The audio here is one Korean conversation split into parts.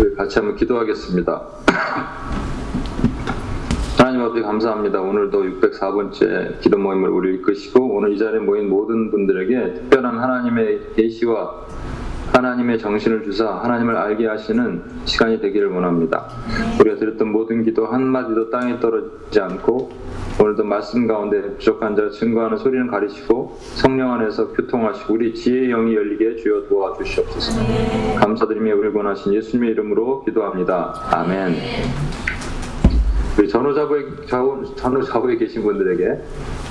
우리 같이 한번 기도하겠습니다. 하나님 아버지 감사합니다. 오늘도 604번째 기도 모임을 우리 이끄시고 오늘 이 자리에 모인 모든 분들에게 특별한 하나님의 계시와 하나님의 정신을 주사 하나님을 알게 하시는 시간이 되기를 원합니다. 우리가 드렸던 모든 기도 한마디도 땅에 떨어지지 않고 오늘도 말씀 가운데 부족한 자를 증거하는 소리는 가리시고 성령 안에서 교통하시고 우리 지혜의 영이 열리게 주여 도와주시옵소서. 감사드리며 우리 권하신 예수님의 이름으로 기도합니다. 아멘. 우리 전후자부에 전후자부에 계신 분들에게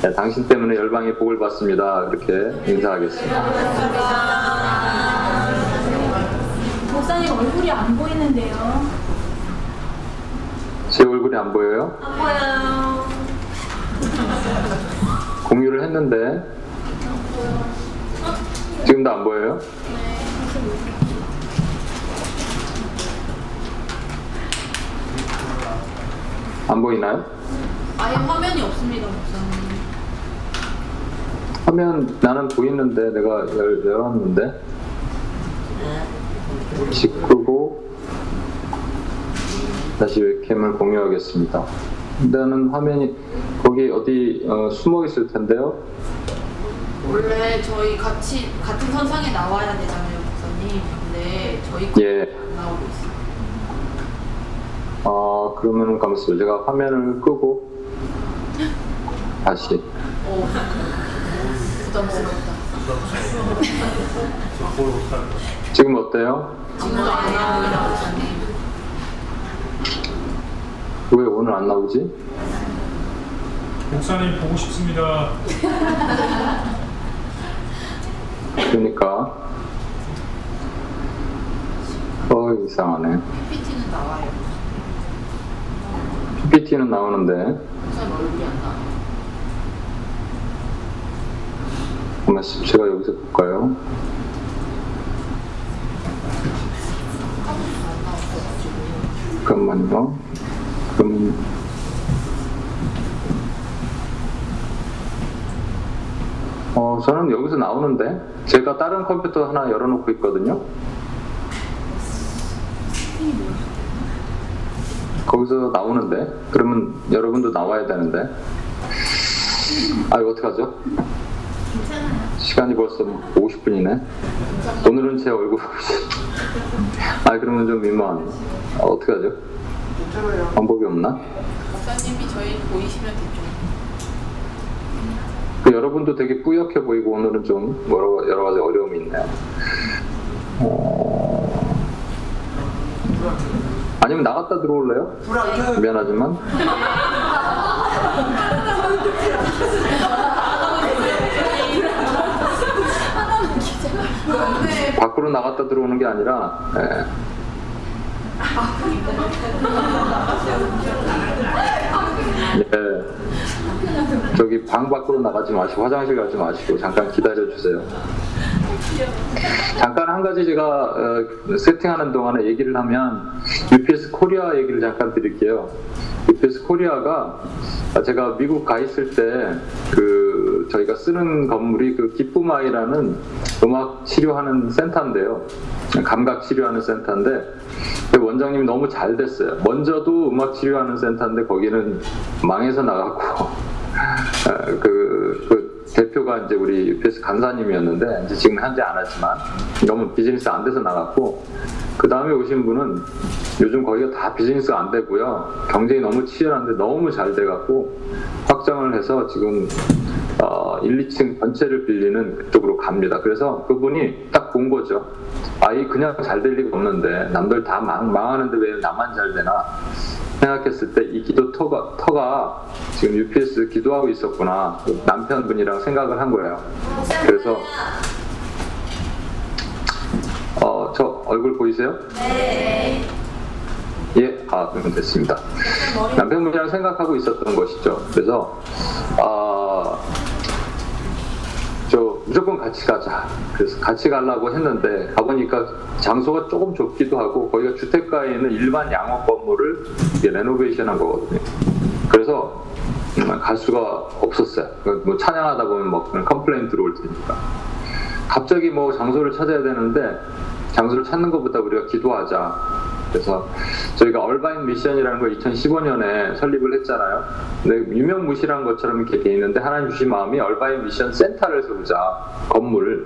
네, 당신 때문에 열방의 복을 받습니다. 그렇게 인사하겠습니다. 목사님 얼굴이 안 보이는데요. 제 얼굴이 안 보여요? 안 보여요. 공유를 했는데 지금도 안 보여요? 안 보이나요? 아예 화면이 없습니다, 목사님. 화면 나는 보이는데 내가 열, 열었는데 끄고 다시 웹캠을 공유하겠습니다. 나는 화면이 거기 어디 어, 숨어 있을 텐데요. 원래 저희 같이 같은 선상에 나와야 되잖아요, 목사님. 근데 저희 거 예. 안 나오고 있어요. 어 그러면은 가만있어요. 제가 화면을 끄고 다시 오, 부담스럽다. 지금 어때요? 안. 왜 오늘 안 나오지? 목사님 보고 싶습니다. 그러니까 어 이상하네. PPT는 나와요. PPT는 나오는데 목사님 얼굴이 안 나와. 잠깐만 제가 여기서 볼까요? 안 나왔어가지고. 잠깐만 요. 그럼 어 저는 여기서 나오는데 제가 다른 컴퓨터 하나 열어놓고 있거든요. 거기서 나오는데 그러면 여러분도 나와야 되는데 아 이거 어떡하죠? 시간이 벌써 50분이네. 오늘은 제 얼굴 아 그러면 좀 민망. 아, 어떡하죠? 방법이 없나? 목사님이 저희 보이시면 되죠. 그 여러분도 되게 뿌옇게 보이고 오늘은 좀 여러, 여러 가지 어려움이 있네요. 어... 아니면 나갔다 들어올래요? 미안하지만. 밖으로 나갔다 들어오는 게 아니라 예. 예. 저기 방 밖으로 나가지 마시고 화장실 가지 마시고 잠깐 기다려 주세요. 잠깐 한 가지 제가 어, 세팅하는 동안에 얘기를 하면 UPS 코리아 얘기를 잠깐 드릴게요. UPS 코리아가 제가 미국 가 있을 때 그 저희가 쓰는 건물이 그 기쁨아이라는 음악 치료하는 센터인데요. 감각 치료하는 센터인데 그 원장님이 너무 잘 됐어요. 먼저도 음악 치료하는 센터인데 거기는 망해서 나갔고 어, 그, 그 대표가 이제 우리 UPS 간사님이었는데 이제 지금 현재 안 하지만 너무 비즈니스 안 돼서 나갔고 그 다음에 오신 분은 요즘 거기가 다 비즈니스가 안 되고요 경쟁이 너무 치열한데 너무 잘 돼갖고 확장을 해서 지금 어, 1, 2층 전체를 빌리는 그쪽으로 갑니다. 그래서 그분이 딱 본 거죠. 아이 그냥 잘 될 리가 없는데 남들 다 망, 망하는데 왜 나만 잘 되나 생각했을 때 이 기도 터가, 터가 지금 UPS 기도하고 있었구나 그 남편분이랑 생각을 한 거예요. 그래서 어, 저 얼굴 보이세요? 네. 예, 아, 그러면 됐습니다. 남편분이랑 생각하고 있었던 것이죠. 그래서, 아, 저 무조건 같이 가자. 그래서 같이 가려고 했는데, 가보니까 장소가 조금 좁기도 하고, 거기가 주택가에 있는 일반 양옥 건물을 이게 renovation 한 거거든요. 그래서, 음, 갈 수가 없었어요. 그뭐 찬양하다 보면 뭐 complain 들어올 테니까. 갑자기 뭐 장소를 찾아야 되는데, 장소를 찾는 것보다 우리가 기도하자. 그래서 저희가 얼바인 미션이라는 걸 2015년에 설립을 했잖아요. 근데 유명무실한 것처럼 이렇게 돼 있는데 하나님 주신 마음이 얼바인 미션 센터를 세우자 건물.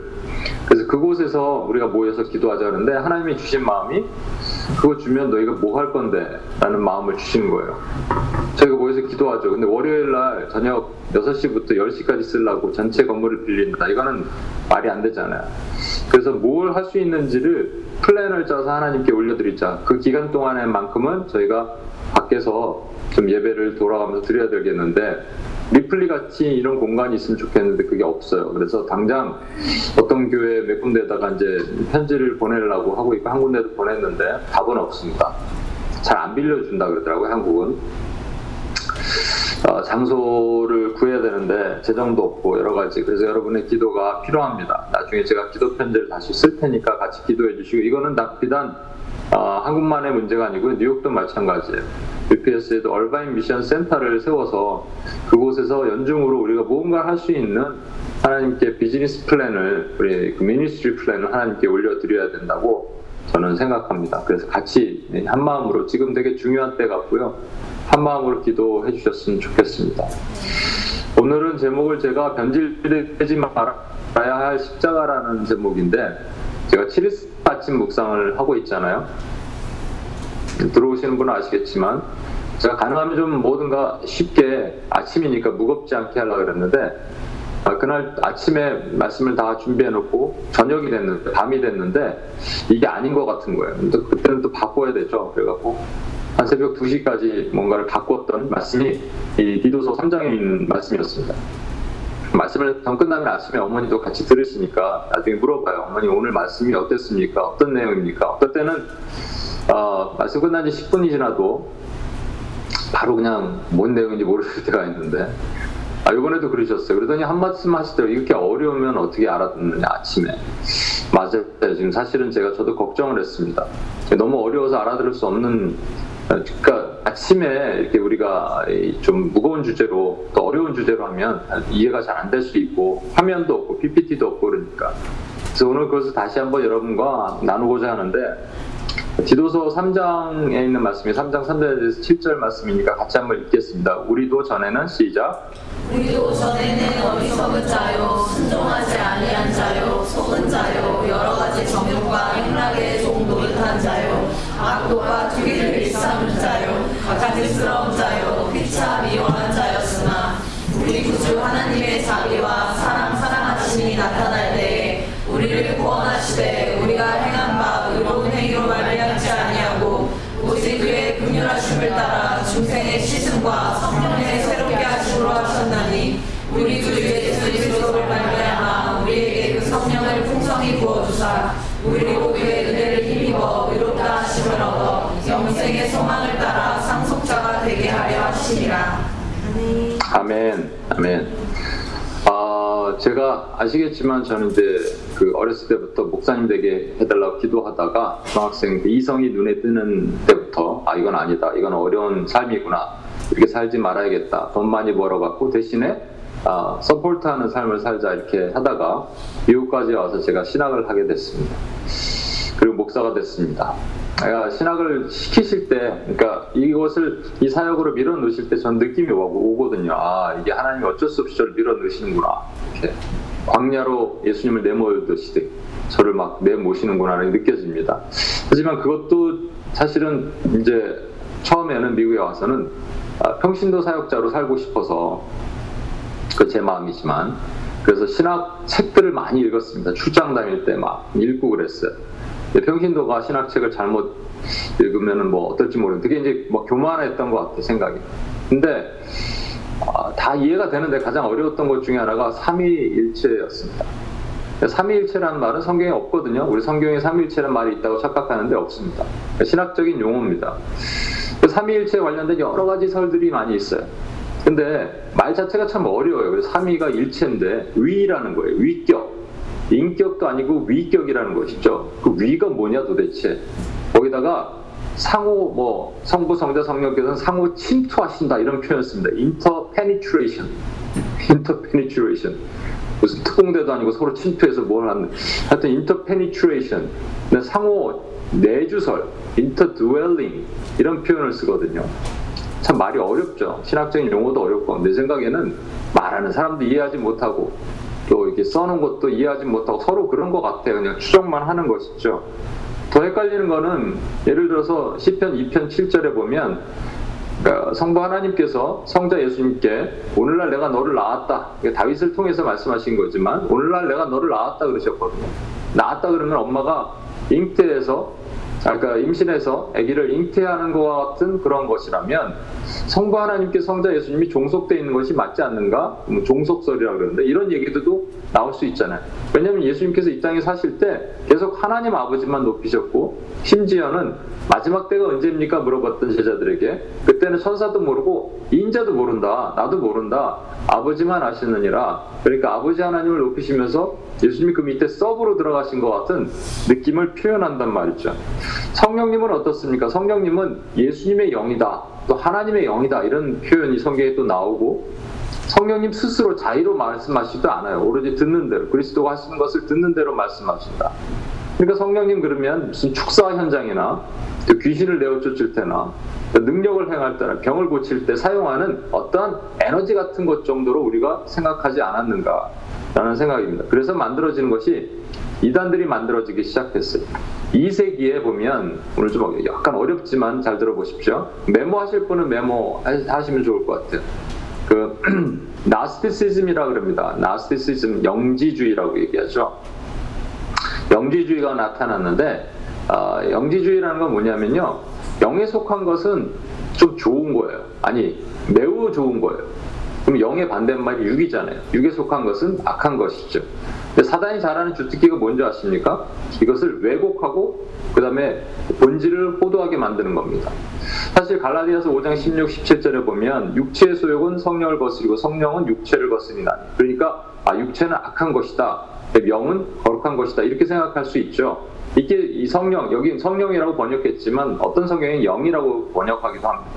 그래서 그곳에서 우리가 모여서 기도하자 그러는데 하나님이 주신 마음이 그거 주면 너희가 뭐 할 건데? 라는 마음을 주신 거예요. 저희가 모여서 기도하죠. 근데 월요일 날 저녁 6시부터 10시까지 쓰려고 전체 건물을 빌린다. 이거는 말이 안 되잖아요. 그래서 뭘 할 수 있는지를 플랜을 짜서 하나님께 올려드리자. 그 기간 동안에만큼은 저희가 밖에서 좀 예배를 돌아가면서 드려야 되겠는데 리플리 같이 이런 공간이 있으면 좋겠는데 그게 없어요. 그래서 당장 어떤 교회 몇 군데에다가 이제 편지를 보내려고 하고 있고 한 군데도 보냈는데 답은 없습니다. 잘 안 빌려준다 그러더라고요, 한국은. 어, 장소를 구해야 되는데 재정도 없고 여러 가지 그래서 여러분의 기도가 필요합니다. 나중에 제가 기도 편지를 다시 쓸 테니까 같이 기도해 주시고 이거는 다 비단 어, 한국만의 문제가 아니고 뉴욕도 마찬가지예요. UPS에도 얼바인 미션 센터를 세워서 그곳에서 연중으로 우리가 무언가 할수 있는 하나님께 비즈니스 플랜을 우리 그 ministry 플랜을 하나님께 올려드려야 된다고 저는 생각합니다. 그래서 같이 한 마음으로 지금 되게 중요한 때 같고요. 한 마음으로 기도해 주셨으면 좋겠습니다. 오늘은 제목을 제가 변질되지 말아야 할 십자가라는 제목인데 제가 7일 아침 묵상을 하고 있잖아요. 들어오시는 분은 아시겠지만 제가 가능하면 좀 뭐든가 쉽게 아침이니까 무겁지 않게 하려고 그랬는데 아, 그날 아침에 말씀을 다 준비해 놓고 저녁이 됐는데 밤이 됐는데 이게 아닌 것 같은 거예요. 근데 그때는 또 바꿔야 되죠. 그래갖고 한 새벽 2시까지 뭔가를 바꿨던 말씀이 이 디도서 3장에 있는 말씀이었습니다. 말씀을 전 끝나면 아침에 어머니도 같이 들으시니까 나중에 물어봐요. 어머니 오늘 말씀이 어땠습니까? 어떤 내용입니까? 어떨 때는 어, 말씀 끝난 지 10분이 지나도 바로 그냥 뭔 내용인지 모르실 때가 있는데 아, 이번에도 그러셨어요. 그러더니 한 말씀 하시더라고요. 이렇게 어려우면 어떻게 알아듣느냐, 아침에. 맞아요. 지금 사실은 제가 저도 걱정을 했습니다. 너무 어려워서 알아들을 수 없는, 그러니까 아침에 이렇게 우리가 이좀 무거운 주제로 또 어려운 주제로 하면 이해가 잘 안 될수 있고 화면도 없고 PPT도 없고 그러니까. 그래서 오늘 그것을 다시 한번 여러분과 나누고자 하는데 디도서 3장에 있는 말씀이 3장 3절에서 7절 말씀이니까 같이 한번 읽겠습니다. 우리도 전에는 시작. 우리도 전에는 어리석은 자요 순종하지 아니한 자요 속은 자요 여러 가지 정욕과 행락에 종 노릇한 자요 악도와 주기를 일삼은 자요 가증스러운 자요 피차 미워한 자였으나 우리 구주 하나님의 자비와 사랑 사랑하심이 나타날 때에 우리를 구원하시되 우리 모두의 은혜를 힘입어 의롭다 하심을 얻어 영생의 소망을 따라 상속자가 되게 하려 하시니라 아멘, 아멘. 아, 제가 아시겠지만 저는 이제 그 어렸을 때부터 목사님 되게 해달라고 기도하다가 중학생 그 이성이 눈에 뜨는 때부터 아, 이건 아니다. 이건 어려운 삶이구나. 이렇게 살지 말아야겠다. 돈 많이 벌어갖고 대신에 아, 서포트하는 삶을 살자 이렇게 하다가 미국까지 와서 제가 신학을 하게 됐습니다. 그리고 목사가 됐습니다. 제가 신학을 시키실 때, 그러니까 이것을 이 사역으로 밀어 넣으실 때 전 느낌이 오거든요. 아, 이게 하나님이 어쩔 수 없이 저를 밀어 넣으시는구나. 이렇게. 광야로 예수님을 내모듯이 저를 막 내모시는구나 라는 게 느껴집니다. 하지만 그것도 사실은 이제 처음에는 미국에 와서는 아, 평신도 사역자로 살고 싶어서 그 제 마음이지만 그래서 신학 책들을 많이 읽었습니다. 출장 다닐 때 막 읽고 그랬어요. 평신도가 신학책을 잘못 읽으면은 뭐 어떨지 모르겠는데 그게 이제 뭐 교만했던 것 같아 생각이. 근데 아, 다 이해가 되는데 가장 어려웠던 것 중에 하나가 삼위일체였습니다. 삼위일체라는 말은 성경에 없거든요. 우리 성경에 삼위일체라는 말이 있다고 착각하는데 없습니다. 신학적인 용어입니다. 그 삼위일체 관련된 여러 가지 설들이 많이 있어요. 근데 말 자체가 참 어려워요. 그래서 삼위가 일체인데 위라는 거예요. 위격. 인격도 아니고 위격이라는 것이죠. 그 위가 뭐냐 도대체. 거기다가 상호 뭐 성부 성자 성령께서는 상호 침투하신다 이런 표현 씁니다. interpenetration. interpenetration. 무슨 특공대도 아니고 서로 침투해서 뭘 하는. 하여튼. 근데 상호 내주설, interdwelling 이런 표현을 쓰거든요. 참 말이 어렵죠. 신학적인 용어도 어렵고 내 생각에는 말하는 사람도 이해하지 못하고 또 이렇게 써놓은 것도 이해하지 못하고 서로 그런 것 같아요. 그냥 추정만 하는 것이죠. 더 헷갈리는 거는 예를 들어서 시편 2편 7절에 보면 그러니까 성부 하나님께서 성자 예수님께 오늘날 내가 너를 낳았다. 다윗을 통해서 말씀하신 거지만 오늘날 내가 너를 낳았다 그러셨거든요. 낳았다 그러면 엄마가 잉태해서 아, 그러니까 임신해서 아기를 잉태하는 것과 같은 그런 것이라면 성부 하나님께 성자 예수님이 종속되어 있는 것이 맞지 않는가? 뭐 종속설이라 그러는데 이런 얘기들도 나올 수 있잖아요. 왜냐하면 예수님께서 이 땅에 사실 때 계속 하나님 아버지만 높이셨고 심지어는 마지막 때가 언제입니까? 물어봤던 제자들에게 그때는 천사도 모르고 인자도 모른다. 나도 모른다. 아버지만 아시느니라. 그러니까 아버지 하나님을 높이시면서 예수님이 그 밑에 서브로 들어가신 것 같은 느낌을 표현한단 말이죠. 성령님은 어떻습니까? 성령님은 예수님의 영이다. 또 하나님의 영이다. 이런 표현이 성경에 또 나오고 성령님 스스로 자의로 말씀하시지도 않아요. 오로지 듣는 대로 그리스도가 하시는 것을 듣는 대로 말씀하신다. 그러니까 성령님 그러면 무슨 축사 현장이나 또 귀신을 내어 쫓을 때나 또 능력을 행할 때나 병을 고칠 때 사용하는 어떠한 에너지 같은 것 정도로 우리가 생각하지 않았는가 라는 생각입니다. 그래서 만들어지는 것이 이단들이 만들어지기 시작했어요. 2세기에 보면 오늘 좀 약간 어렵지만 잘 들어보십시오. 메모하실 분은 메모하시면 좋을 것 같아요. 그 나스티시즘이라 그럽니다. 나스티시즘 영지주의라고 얘기하죠. 영지주의가 나타났는데 어, 영지주의라는 건 뭐냐면요. 영에 속한 것은 좀 좋은 거예요. 아니 매우 좋은 거예요. 그럼 영의 반대말이 육이잖아요. 육에 속한 것은 악한 것이죠. 사단이 잘하는 주특기가 뭔지 아십니까? 이것을 왜곡하고 그 다음에 본질을 호도하게 만드는 겁니다. 사실 갈라디아서 5장 16, 17절에 보면 육체의 소욕은 성령을 거스리고 성령은 육체를 거스리나니 그러니까 아 육체는 악한 것이다. 영은 거룩한 것이다. 이렇게 생각할 수 있죠. 이게 이 성령 여기 성령이라고 번역했지만 어떤 성경엔 영이라고 번역하기도 합니다.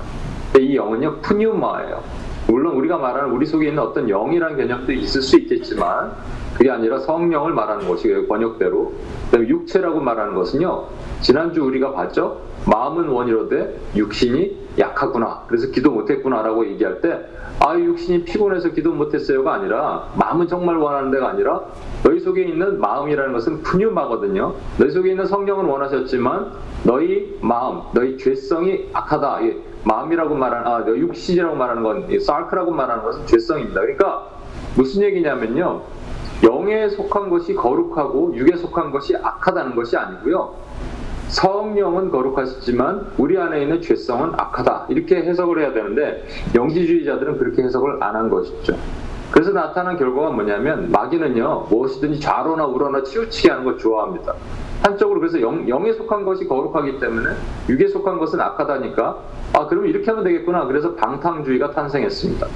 이 영은요 푸뉴마예요. 물론 우리가 말하는 우리 속에 있는 어떤 영이라는 개념도 있을 수 있겠지만 그게 아니라 성령을 말하는 것이에요 번역대로. 그다음에 육체라고 말하는 것은요 지난주 우리가 봤죠. 마음은 원이로되 육신이 약하구나. 그래서 기도 못했구나라고 얘기할 때, 아, 육신이 피곤해서 기도 못했어요가 아니라, 마음은 정말 원하는 데가 아니라, 너희 속에 있는 마음이라는 것은 푸뉴마거든요. 너희 속에 있는 성령은 원하셨지만, 너희 마음, 너희 죄성이 악하다. 예, 마음이라고 말하는, 아, 육신이라고 말하는 건, 예, 사크라고 말하는 것은 죄성입니다. 그러니까, 무슨 얘기냐면요. 영에 속한 것이 거룩하고 육에 속한 것이 악하다는 것이 아니고요. 성령은 거룩하시지만 우리 안에 있는 죄성은 악하다. 이렇게 해석을 해야 되는데 영지주의자들은 그렇게 해석을 안 한 것이죠. 그래서 나타난 결과가 뭐냐면 마귀는요 무엇이든지 좌로나 우로나 치우치게 하는 걸 좋아합니다. 한쪽으로 그래서 영, 영에 속한 것이 거룩하기 때문에 육에 속한 것은 악하다니까 아 그러면 이렇게 하면 되겠구나. 그래서 방탕주의가 탄생했습니다.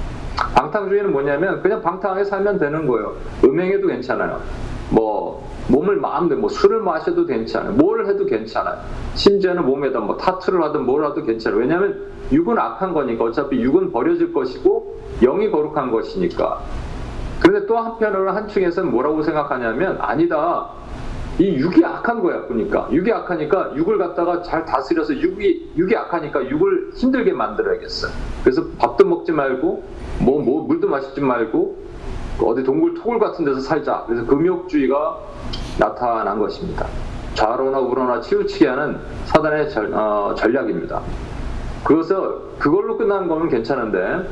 방탕주의는 뭐냐면 그냥 방탕하게 살면 되는 거예요. 음행해도 괜찮아요. 뭐 몸을 마음대로 뭐 술을 마셔도 괜찮아요. 뭘 해도 괜찮아요. 심지어는 몸에다 뭐 타투를 하든 뭘 하도 괜찮아요. 왜냐하면 육은 악한 거니까 어차피 육은 버려질 것이고 영이 거룩한 것이니까. 그런데 또 한편으로 한층에서는 뭐라고 생각하냐면 아니다. 이 육이 악한 거야, 그러니까. 육이 악하니까 육을 갖다가 잘 다스려서 육이, 육이 악하니까 육을 힘들게 만들어야겠어. 그래서 밥도 먹지 말고, 뭐, 뭐, 물도 마시지 말고, 어디 동굴 토굴 같은 데서 살자. 그래서 금욕주의가 나타난 것입니다. 좌로나 우로나 치우치게 하는 사단의 전, 어, 전략입니다. 그래서 그걸로 끝나는 거면 괜찮은데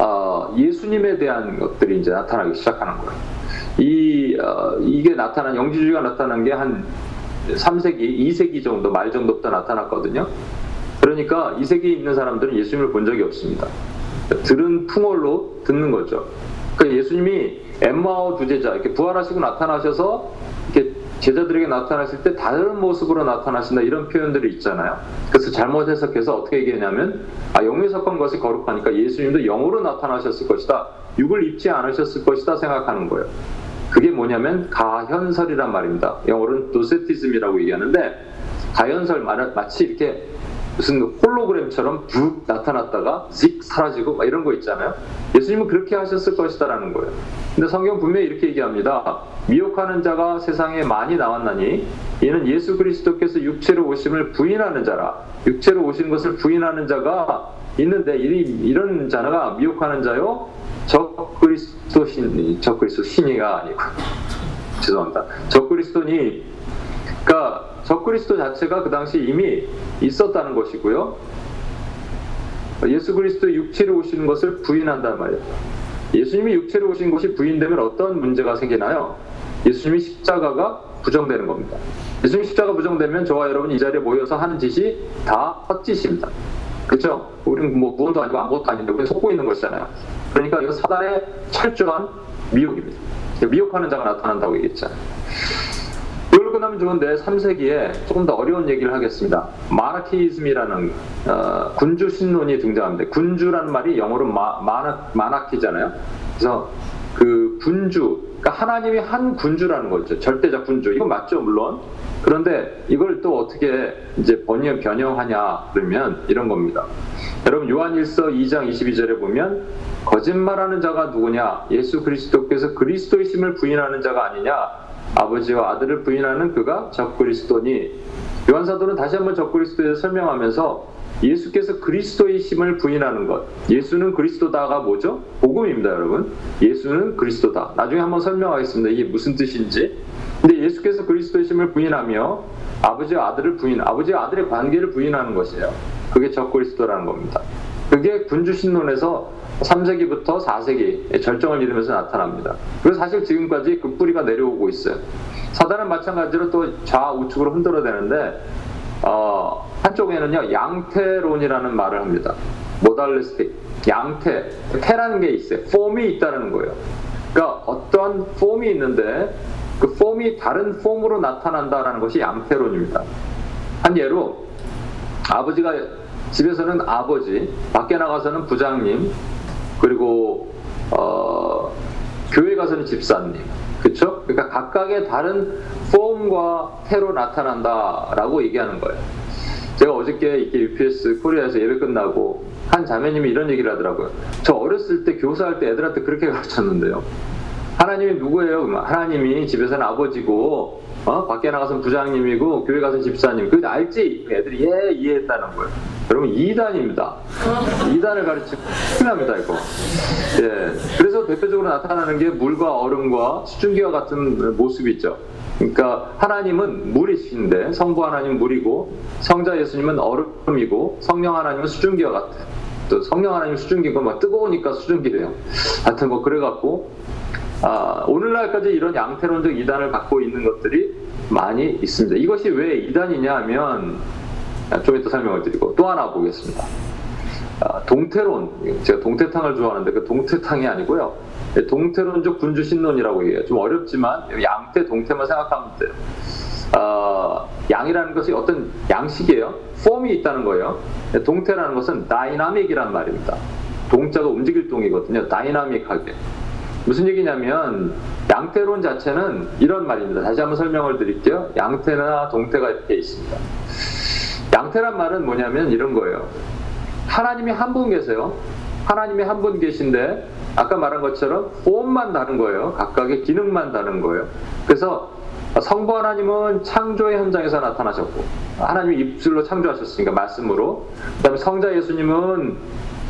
어, 예수님에 대한 것들이 이제 나타나기 시작하는 거예요. 이 어, 이게 나타난 영지주의가 나타난 게 한 3세기, 2세기 정도 말 정도부터 나타났거든요. 그러니까 2세기에 있는 사람들은 예수님을 본 적이 없습니다. 들은 풍월로 듣는 거죠. 그러니까 예수님이 엠마오 주제자 이렇게 부활하시고 나타나셔서 이렇게 제자들에게 나타났을 때 다른 모습으로 나타나신다 이런 표현들이 있잖아요. 그래서 잘못 해석해서 어떻게 얘기하냐면 아 영에 속한 것이 거룩하니까 예수님도 영으로 나타나셨을 것이다. 육을 입지 않으셨을 것이다 생각하는 거예요. 그게 뭐냐면 가현설이란 말입니다. 영어로는 도세티즘이라고 얘기하는데 가현설 말 마치 이렇게 무슨 홀로그램처럼 북 나타났다가 직 사라지고 막 이런 거 있잖아요. 예수님은 그렇게 하셨을 것이다라는 거예요. 근데 성경 분명히 이렇게 얘기합니다. 미혹하는 자가 세상에 많이 나왔나니 이는 예수 그리스도께서 육체로 오심을 부인하는 자라. 육체로 오신 것을 부인하는 자가 있는데 이, 이런 자가 미혹하는 자요. 적 그리스도 신, 적 그리스도 신이가 아니고 죄송합니다. 적 그리스도니 그러니까 적 그리스도 자체가 그 당시 이미 있었다는 것이고요. 예수 그리스도 육체로 오시는 것을 부인한단 말이에요. 예수님이 육체로 오신 것이 부인되면 어떤 문제가 생기나요? 예수님이 십자가가 부정되는 겁니다. 예수님 십자가 부정되면 저와 여러분 이 자리에 모여서 하는 짓이 다 헛짓입니다. 그렇죠? 우리는 뭐 무언도 아니고 아무것도 아닌데 우리 속고 있는 것이잖아요. 그러니까 이거 사단의 철저한 미혹입니다. 미혹하는 자가 나타난다고 얘기했잖아요. 이걸 끝나면 좋은데 3세기에 조금 더 어려운 얘기를 하겠습니다. 마나키즘이라는 어, 군주 신론이 등장합니다. 군주라는 말이 영어로 마, 마나, 마나키잖아요. 그래서 그 군주, 그러니까 하나님이 한 군주라는 거죠. 절대적 군주. 이거 맞죠, 물론. 그런데 이걸 또 어떻게 이제 번역 변형하냐 그러면 이런 겁니다. 여러분 요한일서 2장 22절에 보면 거짓말하는 자가 누구냐? 예수 그리스도께서 그리스도이심을 부인하는 자가 아니냐? 아버지와 아들을 부인하는 그가 적그리스도니 요한사도는 다시 한번 적그리스도에 설명하면서 예수께서 그리스도이심을 부인하는 것. 예수는 그리스도다가 뭐죠? 복음입니다 여러분. 예수는 그리스도다. 나중에 한번 설명하겠습니다. 이게 무슨 뜻인지. 근데 예수께서 그리스도이심을 부인하며 아버지와 아들을 부인 아버지와 아들의 관계를 부인하는 것이에요. 그게 적그리스도라는 겁니다. 그게 군주신론에서 3세기부터 4세기 절정을 이루면서 나타납니다. 그리고 사실 지금까지 그 뿌리가 내려오고 있어요. 사단은 마찬가지로 또 좌우측으로 흔들어대는데 어, 한쪽에는요 양태론이라는 말을 합니다. 모달리스틱 양태 태라는 게 있어요. 폼이 있다는 거예요. 그러니까 어떤 폼이 있는데 그 폼이 다른 폼으로 나타난다라는 것이 양태론입니다. 한 예로 아버지가 집에서는 아버지, 밖에 나가서는 부장님, 그리고 어, 교회 가서는 집사님, 그렇죠? 그러니까 각각의 다른 폼과 태로 나타난다라고 얘기하는 거예요. 제가 어저께 이렇게 UPS 코리아에서 예배 끝나고 한 자매님이 이런 얘기를 하더라고요. 저 어렸을 때 교사할 때 애들한테 그렇게 가르쳤는데요. 하나님이 누구예요? 하나님이 집에서는 아버지고 어? 밖에 나가서는 부장님이고 교회 가서 집사님. 그거 알지? 애들이 예 이해했다는 거예요. 여러분 2단입니다. 2단을 가르치고 큰일 납니다 이거. 예. 그래서 대표적으로 나타나는 게 물과 얼음과 수증기와 같은 모습이 있죠. 그러니까 하나님은 물이신데 성부 하나님은 물이고 성자 예수님은 얼음이고 성령 하나님은 수증기와 같아. 또 성령 하나님 수증기고 막 뜨거우니까 수증기래요. 하여튼 뭐 그래갖고 아, 오늘날까지 이런 양태론적 이단을 갖고 있는 것들이 많이 있습니다. 이것이 왜 이단이냐 하면 좀 이따 설명을 드리고 또 하나 보겠습니다. 아, 동태론, 제가 동태탕을 좋아하는데 그 동태탕이 아니고요. 동태론적 군주신론이라고 얘기해요. 좀 어렵지만 양태, 동태만 생각하면 돼요. 아, 양이라는 것이 어떤 양식이에요. 폼이 있다는 거예요. 동태라는 것은 dynamic이란 말입니다. 동자가 움직일 동이거든요. dynamic하게. 무슨 얘기냐면 양태론 자체는 이런 말입니다. 다시 한번 설명을 드릴게요. 양태나 동태가 이렇게 있습니다. 양태란 말은 뭐냐면 이런 거예요. 하나님이 한 분 계세요. 하나님이 한 분 계신데 아까 말한 것처럼 폼만 다른 거예요. 각각의 기능만 다른 거예요. 그래서 성부 하나님은 창조의 현장에서 나타나셨고 하나님이 입술로 창조하셨으니까 말씀으로 그다음에 성자 예수님은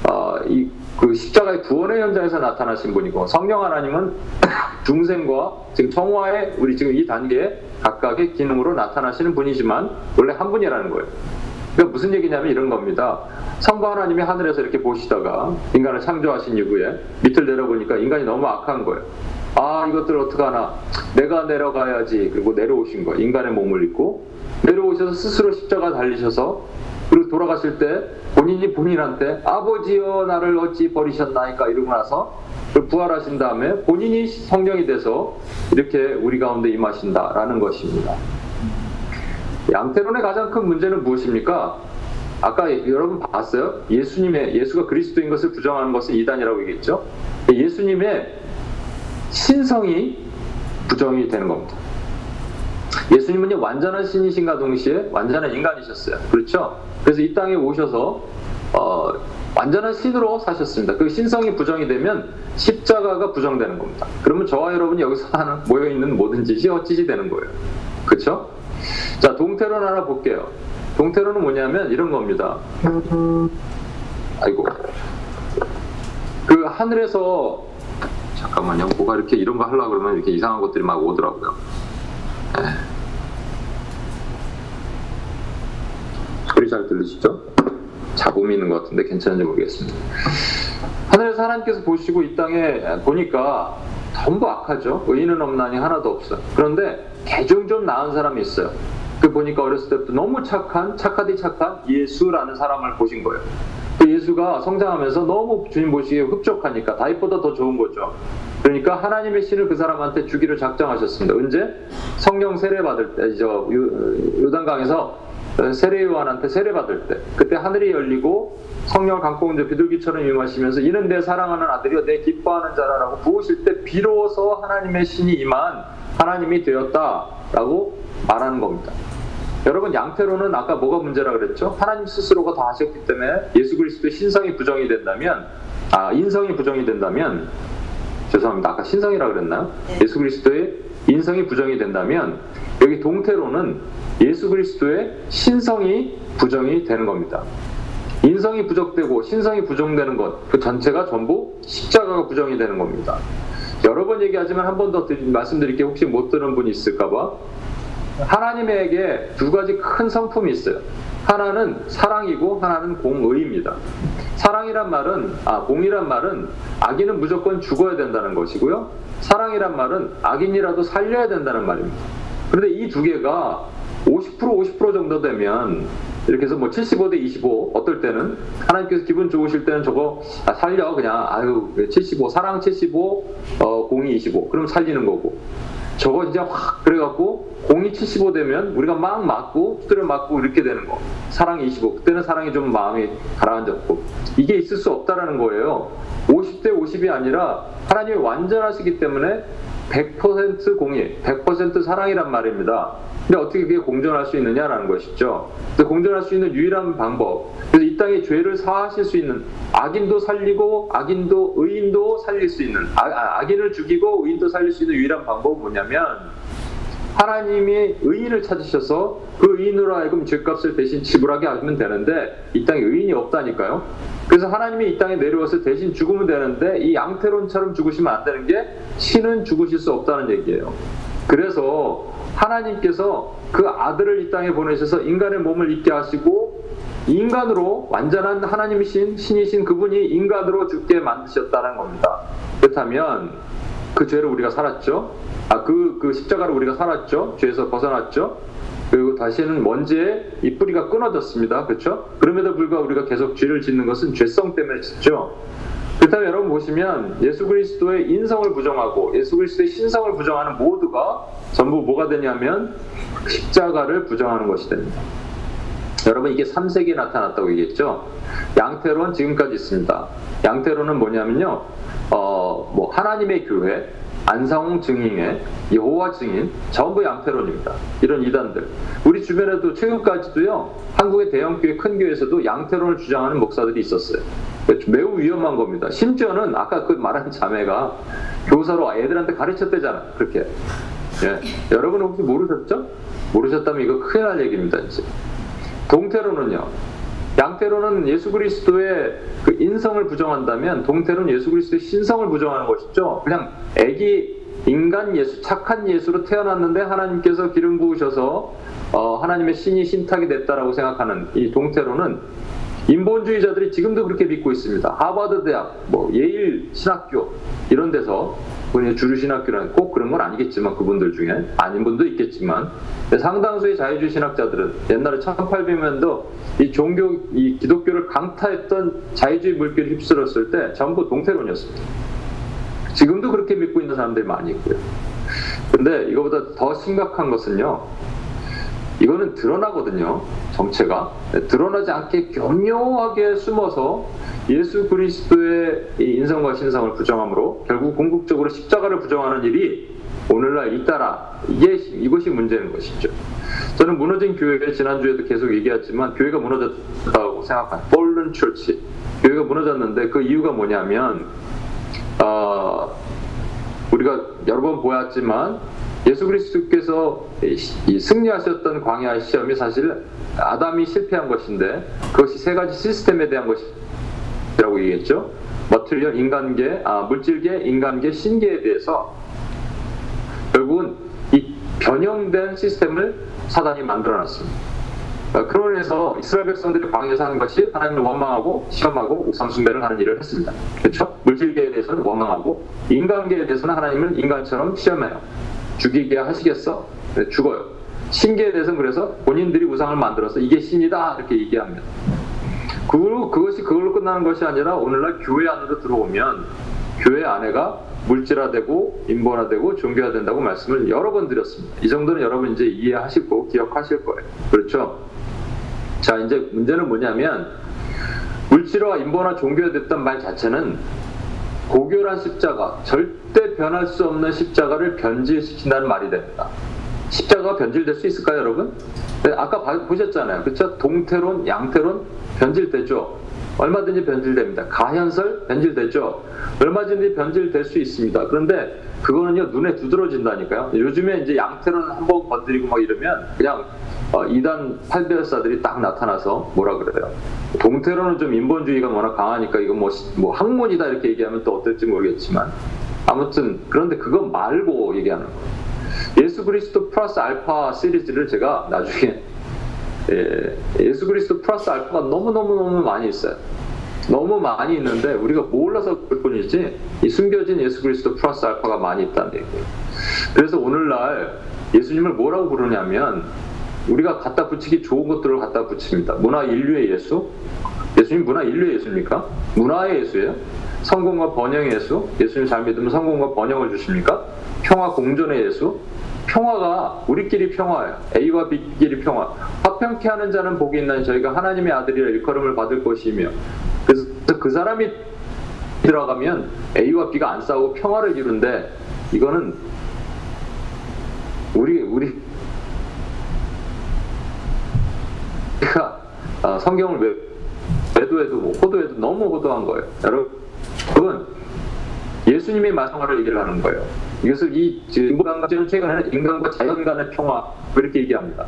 어, 이, 그 십자가의 구원의 현장에서 나타나신 분이고 성령 하나님은 중생과 지금 성화의 우리 지금 이 단계에 각각의 기능으로 나타나시는 분이지만 원래 한 분이라는 거예요. 그러니까 무슨 얘기냐면 이런 겁니다. 성부 하나님이 하늘에서 이렇게 보시다가 인간을 창조하신 이후에 밑을 내려보니까 인간이 너무 악한 거예요. 아 이것들 어떡하나 내가 내려가야지 그리고 내려오신 거예요. 인간의 몸을 입고 내려오셔서 스스로 십자가 달리셔서 돌아가실 때 본인이 본인한테 아버지여 나를 어찌 버리셨나이까 이러고 나서 부활하신 다음에 본인이 성령이 돼서 이렇게 우리 가운데 임하신다라는 것입니다. 양태론의 가장 큰 문제는 무엇입니까? 아까 여러분 봤어요? 예수님의 예수가 그리스도인 것을 부정하는 것은 이단이라고 얘기했죠. 예수님의 신성이 부정이 되는 겁니다. 예수님은 완전한 신이신가 동시에 완전한 인간이셨어요. 그렇죠? 그래서 이 땅에 오셔서 어, 완전한 신으로 사셨습니다. 그 신성이 부정이 되면 십자가가 부정되는 겁니다. 그러면 저와 여러분이 여기서 하는 모여 있는 모든 짓이 헛짓이 되는 거예요. 그렇죠? 자, 동태론 하나 볼게요. 동태론은 뭐냐면 이런 겁니다. 아이고. 그 하늘에서 잠깐만요. 뭐가 이렇게 이런 거 하려고 그러면 이렇게 이상한 것들이 막 오더라고요. 에. 소리 잘 들리시죠? 잡음이 있는 것 같은데 괜찮은지 모르겠습니다. 하늘에서 하나님께서 보시고 이 땅에 보니까 전부 악하죠. 의인은 없나니 하나도 없어요. 그런데 개종 좀 나은 사람이 있어요. 그 보니까 어렸을 때부터 너무 착한 착하디 착한 예수라는 사람을 보신 거예요. 그 예수가 성장하면서 너무 주님 보시기에 흡족하니까 다윗보다 더 좋은 거죠. 그러니까 하나님의 신을 그 사람한테 주기로 작정하셨습니다. 언제? 성령 세례 받을 때, 저 요- 요단강에서 세례 요한한테 세례 받을 때, 그때 하늘이 열리고 성령을 감고 온저 비둘기처럼 임하시면서 이는 내 사랑하는 아들이요 내 기뻐하는 자라라고 부으실 때 비로소 하나님의 신이 임한 하나님이 되었다라고 말하는 겁니다. 여러분 양태로는 아까 뭐가 문제라 그랬죠? 하나님 스스로가 다 하셨기 때문에 예수 그리스도의 신성이 부정이 된다면 아 인성이 부정이 된다면 죄송합니다. 아까 신성이라 그랬나요? 예수 그리스도의 인성이 부정이 된다면 여기 동태로는 예수 그리스도의 신성이 부정이 되는 겁니다. 인성이 부족되고 신성이 부정되는 것, 그 전체가 전부 십자가가 부정이 되는 겁니다. 여러 번 얘기하지만 한 번 더 말씀드릴게요. 혹시 못 들은 분이 있을까봐. 하나님에게 두 가지 큰 성품이 있어요. 하나는 사랑이고 하나는 공의입니다. 사랑이란 말은 아 공이란 말은 악인은 무조건 죽어야 된다는 것이고요. 사랑이란 말은 악인이라도 살려야 된다는 말입니다. 그런데 이 두 개가 50% 50% 정도 되면 이렇게 해서 뭐 75 대 25 어떨 때는? 하나님께서 기분 좋으실 때는 저거 아, 살려 그냥. 아유 75 사랑 75 어, 공이 25 그럼 살리는 거고. 저거 이제 확 그래갖고 공이 75 되면 우리가 막 맞고 두드려 맞고 이렇게 되는 거. 사랑이 25 그때는 사랑이 좀 마음이 가라앉았고. 이게 있을 수 없다라는 거예요. 50대 50이 아니라 하나님이 완전하시기 때문에 100% 공의 100% 사랑이란 말입니다. 근데 어떻게 그게 공존할 수 있느냐라는 것이죠. 공존할 수 있는 유일한 방법 그래서 이 땅에 죄를 사하실 수 있는 악인도 살리고 악인도 의인도 살릴 수 있는 아, 아, 악인을 죽이고 의인도 살릴 수 있는 유일한 방법은 뭐냐면 하나님이 의인을 찾으셔서 그 의인으로 하여금 죄값을 대신 지불하게 하면 되는데 이 땅에 의인이 없다니까요. 그래서 하나님이 이 땅에 내려와서 대신 죽으면 되는데 이 양태론처럼 죽으시면 안 되는 게 신은 죽으실 수 없다는 얘기예요. 그래서 하나님께서 그 아들을 이 땅에 보내셔서 인간의 몸을 입게 하시고 인간으로 완전한 하나님이신 신이신 그분이 인간으로 죽게 만드셨다는 겁니다. 그렇다면 그 죄를 우리가 살았죠. 아, 그, 그 십자가를 우리가 살았죠. 죄에서 벗어났죠. 그리고 다시는 먼지에 이 뿌리가 끊어졌습니다. 그렇죠? 그럼에도 불구하고 우리가 계속 죄를 짓는 것은 죄성 때문에 짓죠. 그렇다면 여러분 보시면 예수 그리스도의 인성을 부정하고 예수 그리스도의 신성을 부정하는 모두가 전부 뭐가 되냐면 십자가를 부정하는 것이 됩니다. 여러분 이게 3세기에 나타났다고 얘기했죠. 양태론 지금까지 있습니다. 양태론은 뭐냐면요. 어, 뭐 하나님의 교회, 안상홍 증인회, 여호와 증인 전부 양태론입니다. 이런 이단들. 우리 주변에도 최근까지도요. 한국의 대형 교회 큰 교회에서도 양태론을 주장하는 목사들이 있었어요. 매우 위험한 겁니다. 심지어는 아까 그 말한 자매가 교사로 애들한테 가르쳤대잖아. 그렇게. 예. 여러분 혹시 모르셨죠? 모르셨다면 이거 큰일 날 얘기입니다. 이제. 동태로는요. 양태로는 예수 그리스도의 그 인성을 부정한다면 동태로는 예수 그리스도의 신성을 부정하는 것이죠. 그냥 애기 인간 예수, 착한 예수로 태어났는데 하나님께서 기름 부으셔서 어, 하나님의 신이 신탁이 됐다라고 생각하는 이 동태로는 인본주의자들이 지금도 그렇게 믿고 있습니다. 하버드 대학, 뭐 예일 신학교 이런 데서 본인의 주류 신학교라는 꼭 그런 건 아니겠지만 그분들 중에 아닌 분도 있겠지만 상당수의 자유주의 신학자들은 옛날에 1800년도 이 종교 이 기독교를 강타했던 자유주의 물결 휩쓸었을 때 전부 동태론이었습니다. 지금도 그렇게 믿고 있는 사람들이 많이 있고요. 근데 이거보다 더 심각한 것은요. 이거는 드러나거든요. 정체가 드러나지 않게 교묘하게 숨어서 예수 그리스도의 인성과 신성을 부정함으로 결국 궁극적으로 십자가를 부정하는 일이 오늘날 잇따라 이게 이것이 문제인 것이죠. 저는 무너진 교회 지난주에도 계속 얘기했지만 교회가 무너졌다고 생각한 fallen church 교회가 무너졌는데 그 이유가 뭐냐면 어, 우리가 여러 번 보았지만 예수 그리스도께서 이 승리하셨던 광야 시험이 사실 아담이 실패한 것인데 그것이 세 가지 시스템에 대한 것이라고 얘기했죠. 머틀리얼 인간계, 아, 물질계, 인간계, 신계에 대해서 결국은 이 변형된 시스템을 사단이 만들어놨습니다. 어, 그로 인해서 이스라엘 백성들이 광야에 사는 것이 하나님을 원망하고 시험하고 우상숭배를 하는 일을 했습니다. 그렇죠? 물질계에 대해서는 원망하고 인간계에 대해서는 하나님을 인간처럼 시험해요. 죽이게 하시겠어? 네, 죽어요. 신계에 대해서는 그래서 본인들이 우상을 만들어서 이게 신이다 이렇게 얘기합니다. 그, 그것이 그걸로 끝나는 것이 아니라 오늘날 교회 안으로 들어오면 교회 안에가 물질화되고 인본화되고 종교화된다고 말씀을 여러 번 드렸습니다. 이 정도는 여러분 이제 이해하시고 기억하실 거예요. 그렇죠? 자 이제 문제는 뭐냐면 물질화, 인본화, 종교화됐던 말 자체는 고결한 십자가, 절대 변할 수 없는 십자가를 변질시킨다는 말이 됩니다. 십자가가 변질될 수 있을까요, 여러분? 네, 아까 봐- 보셨잖아요. 그렇죠? 동태론, 양태론 변질되죠. 얼마든지 변질됩니다. 가현설 변질되죠. 얼마든지 변질될 수 있습니다. 그런데 그거는요 눈에 두드러진다니까요. 요즘에 이제 양태론 한번 건드리고 막 이러면 그냥 어, 이단 팔배열사들이 딱 나타나서 뭐라 그래요. 동태론은 좀 인본주의가 워낙 강하니까 이거 뭐, 시- 뭐 학문이다 이렇게 얘기하면 또 어떨지 모르겠지만 아무튼 그런데 그거 말고 얘기하는 거예요. 예수 그리스도 플러스 알파 시리즈를 제가 나중에 예, 예수 그리스도 플러스 알파가 너무너무너무 많이 있어요. 너무 많이 있는데 우리가 몰라서 그럴 뿐이지 이 숨겨진 예수 그리스도 플러스 알파가 많이 있다는 얘기예요. 그래서 오늘날 예수님을 뭐라고 부르냐면 우리가 갖다 붙이기 좋은 것들을 갖다 붙입니다. 문화 인류의 예수? 예수님 문화 인류의 예수입니까? 문화의 예수예요? 성공과 번영의 예수? 예수님 잘 믿으면 성공과 번영을 주십니까? 평화 공존의 예수? 평화가 우리끼리 평화예요. A와 B끼리 평화. 화평케 하는 자는 복이 있나니 저희가 하나님의 아들이라 일컬음을 받을 것이며 그래서 그 사람이 들어가면 A와 B가 안 싸우고 평화를 이룬데 이거는 우리 우리 가 아, 성경을 왜 외도해도 뭐 호도해도 너무 호도한 거예요. 여러분 예수님의 마성화를 얘기를 하는 거예요. 이것을 이 인간과 저는 최근에는 인간과 자연 간의 평화 뭐 이렇게 얘기합니다.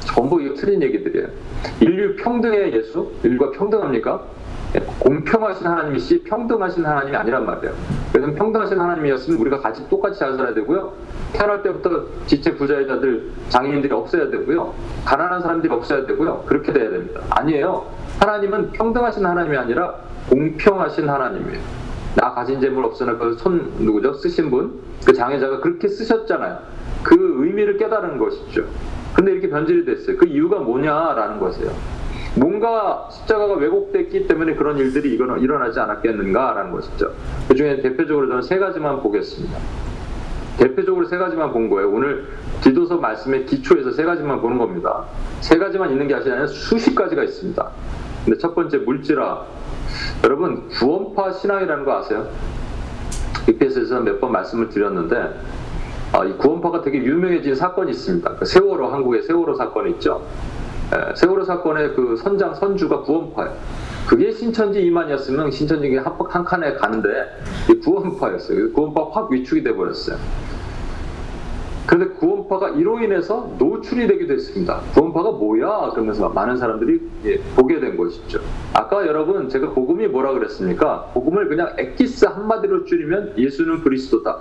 전부 이거 틀린 얘기들이에요. 인류 평등의 예수? 인류가 평등합니까? 예, 공평하신 하나님이시 평등하신 하나님이 아니란 말이에요. 그래서 평등하신 하나님이었으면 우리가 같이 똑같이 잘 살아야 되고요. 태어날 때부터 지체 부자여자들, 장애인들이 없어야 되고요. 가난한 사람들이 없어야 되고요. 그렇게 돼야 됩니다. 아니에요. 하나님은 평등하신 하나님이 아니라 공평하신 하나님이에요. 나 가진 재물 없으나 그 손 누구죠? 쓰신 분? 그 장애자가 그렇게 쓰셨잖아요. 그 의미를 깨달은 것이죠. 근데 이렇게 변질이 됐어요. 그 이유가 뭐냐라는 것이에요. 뭔가 십자가가 왜곡됐기 때문에 그런 일들이 일어나지 않았겠는가라는 것이죠. 그 중에 대표적으로 저는 세 가지만 보겠습니다. 대표적으로 세 가지만 본 거예요. 오늘 디도서 말씀의 기초에서 세 가지만 보는 겁니다. 세 가지만 있는 게 아니라 수십 가지가 있습니다. 근데 첫 번째 물질화. 여러분 구원파 신앙이라는 거 아세요? EPS에서 몇 번 말씀을 드렸는데 아, 이 구원파가 되게 유명해진 사건이 있습니다. 그 세월호 한국의 세월호 사건이 있죠. 에, 세월호 사건의 그 선장 선주가 구원파예요. 그게 신천지 이만이었으면 신천지 한, 한 칸에 가는데 이 구원파였어요. 구원파 확 위축이 돼 버렸어요. 그런데 구원파가 이로 인해서 노출이 되기도 했습니다. 구원파가 뭐야? 그러면서 많은 사람들이 예, 보게 된 것이죠. 아까 여러분 제가 복음이 뭐라 그랬습니까? 복음을 그냥 엑기스 한마디로 줄이면 예수는 그리스도다.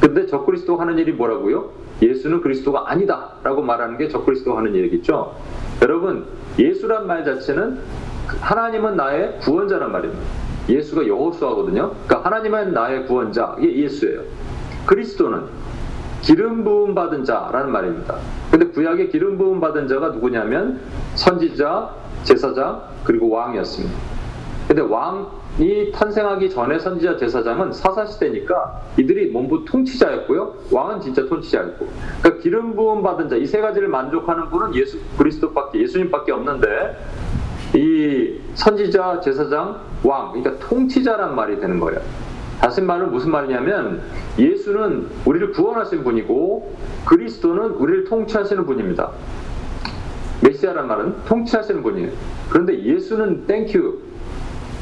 근데 적그리스도가 하는 일이 뭐라고요? 예수는 그리스도가 아니다. 라고 말하는 게 적그리스도가 하는 얘기죠. 여러분, 예수란 말 자체는 하나님은 나의 구원자란 말입니다. 예수가 여호수아거든요. 그러니까 하나님은 나의 구원자. 이게 예수예요. 그리스도는 기름 부음 받은 자라는 말입니다. 근데 구약의 기름 부음 받은 자가 누구냐면 선지자, 제사장, 그리고 왕이었습니다. 근데 왕이 탄생하기 전에 선지자, 제사장은 사사 시대니까 이들이 몸부 통치자였고요. 왕은 진짜 통치자였고. 그러니까 기름 부음 받은 자 이 세 가지를 만족하는 분은 예수 그리스도밖에 예수님밖에 없는데 이 선지자, 제사장, 왕 그러니까 통치자란 말이 되는 거예요. 다시 말은 무슨 말이냐면 예수는 우리를 구원하신 분이고 그리스도는 우리를 통치하시는 분입니다. 메시아란 말은 통치하시는 분이에요. 그런데 예수는 you.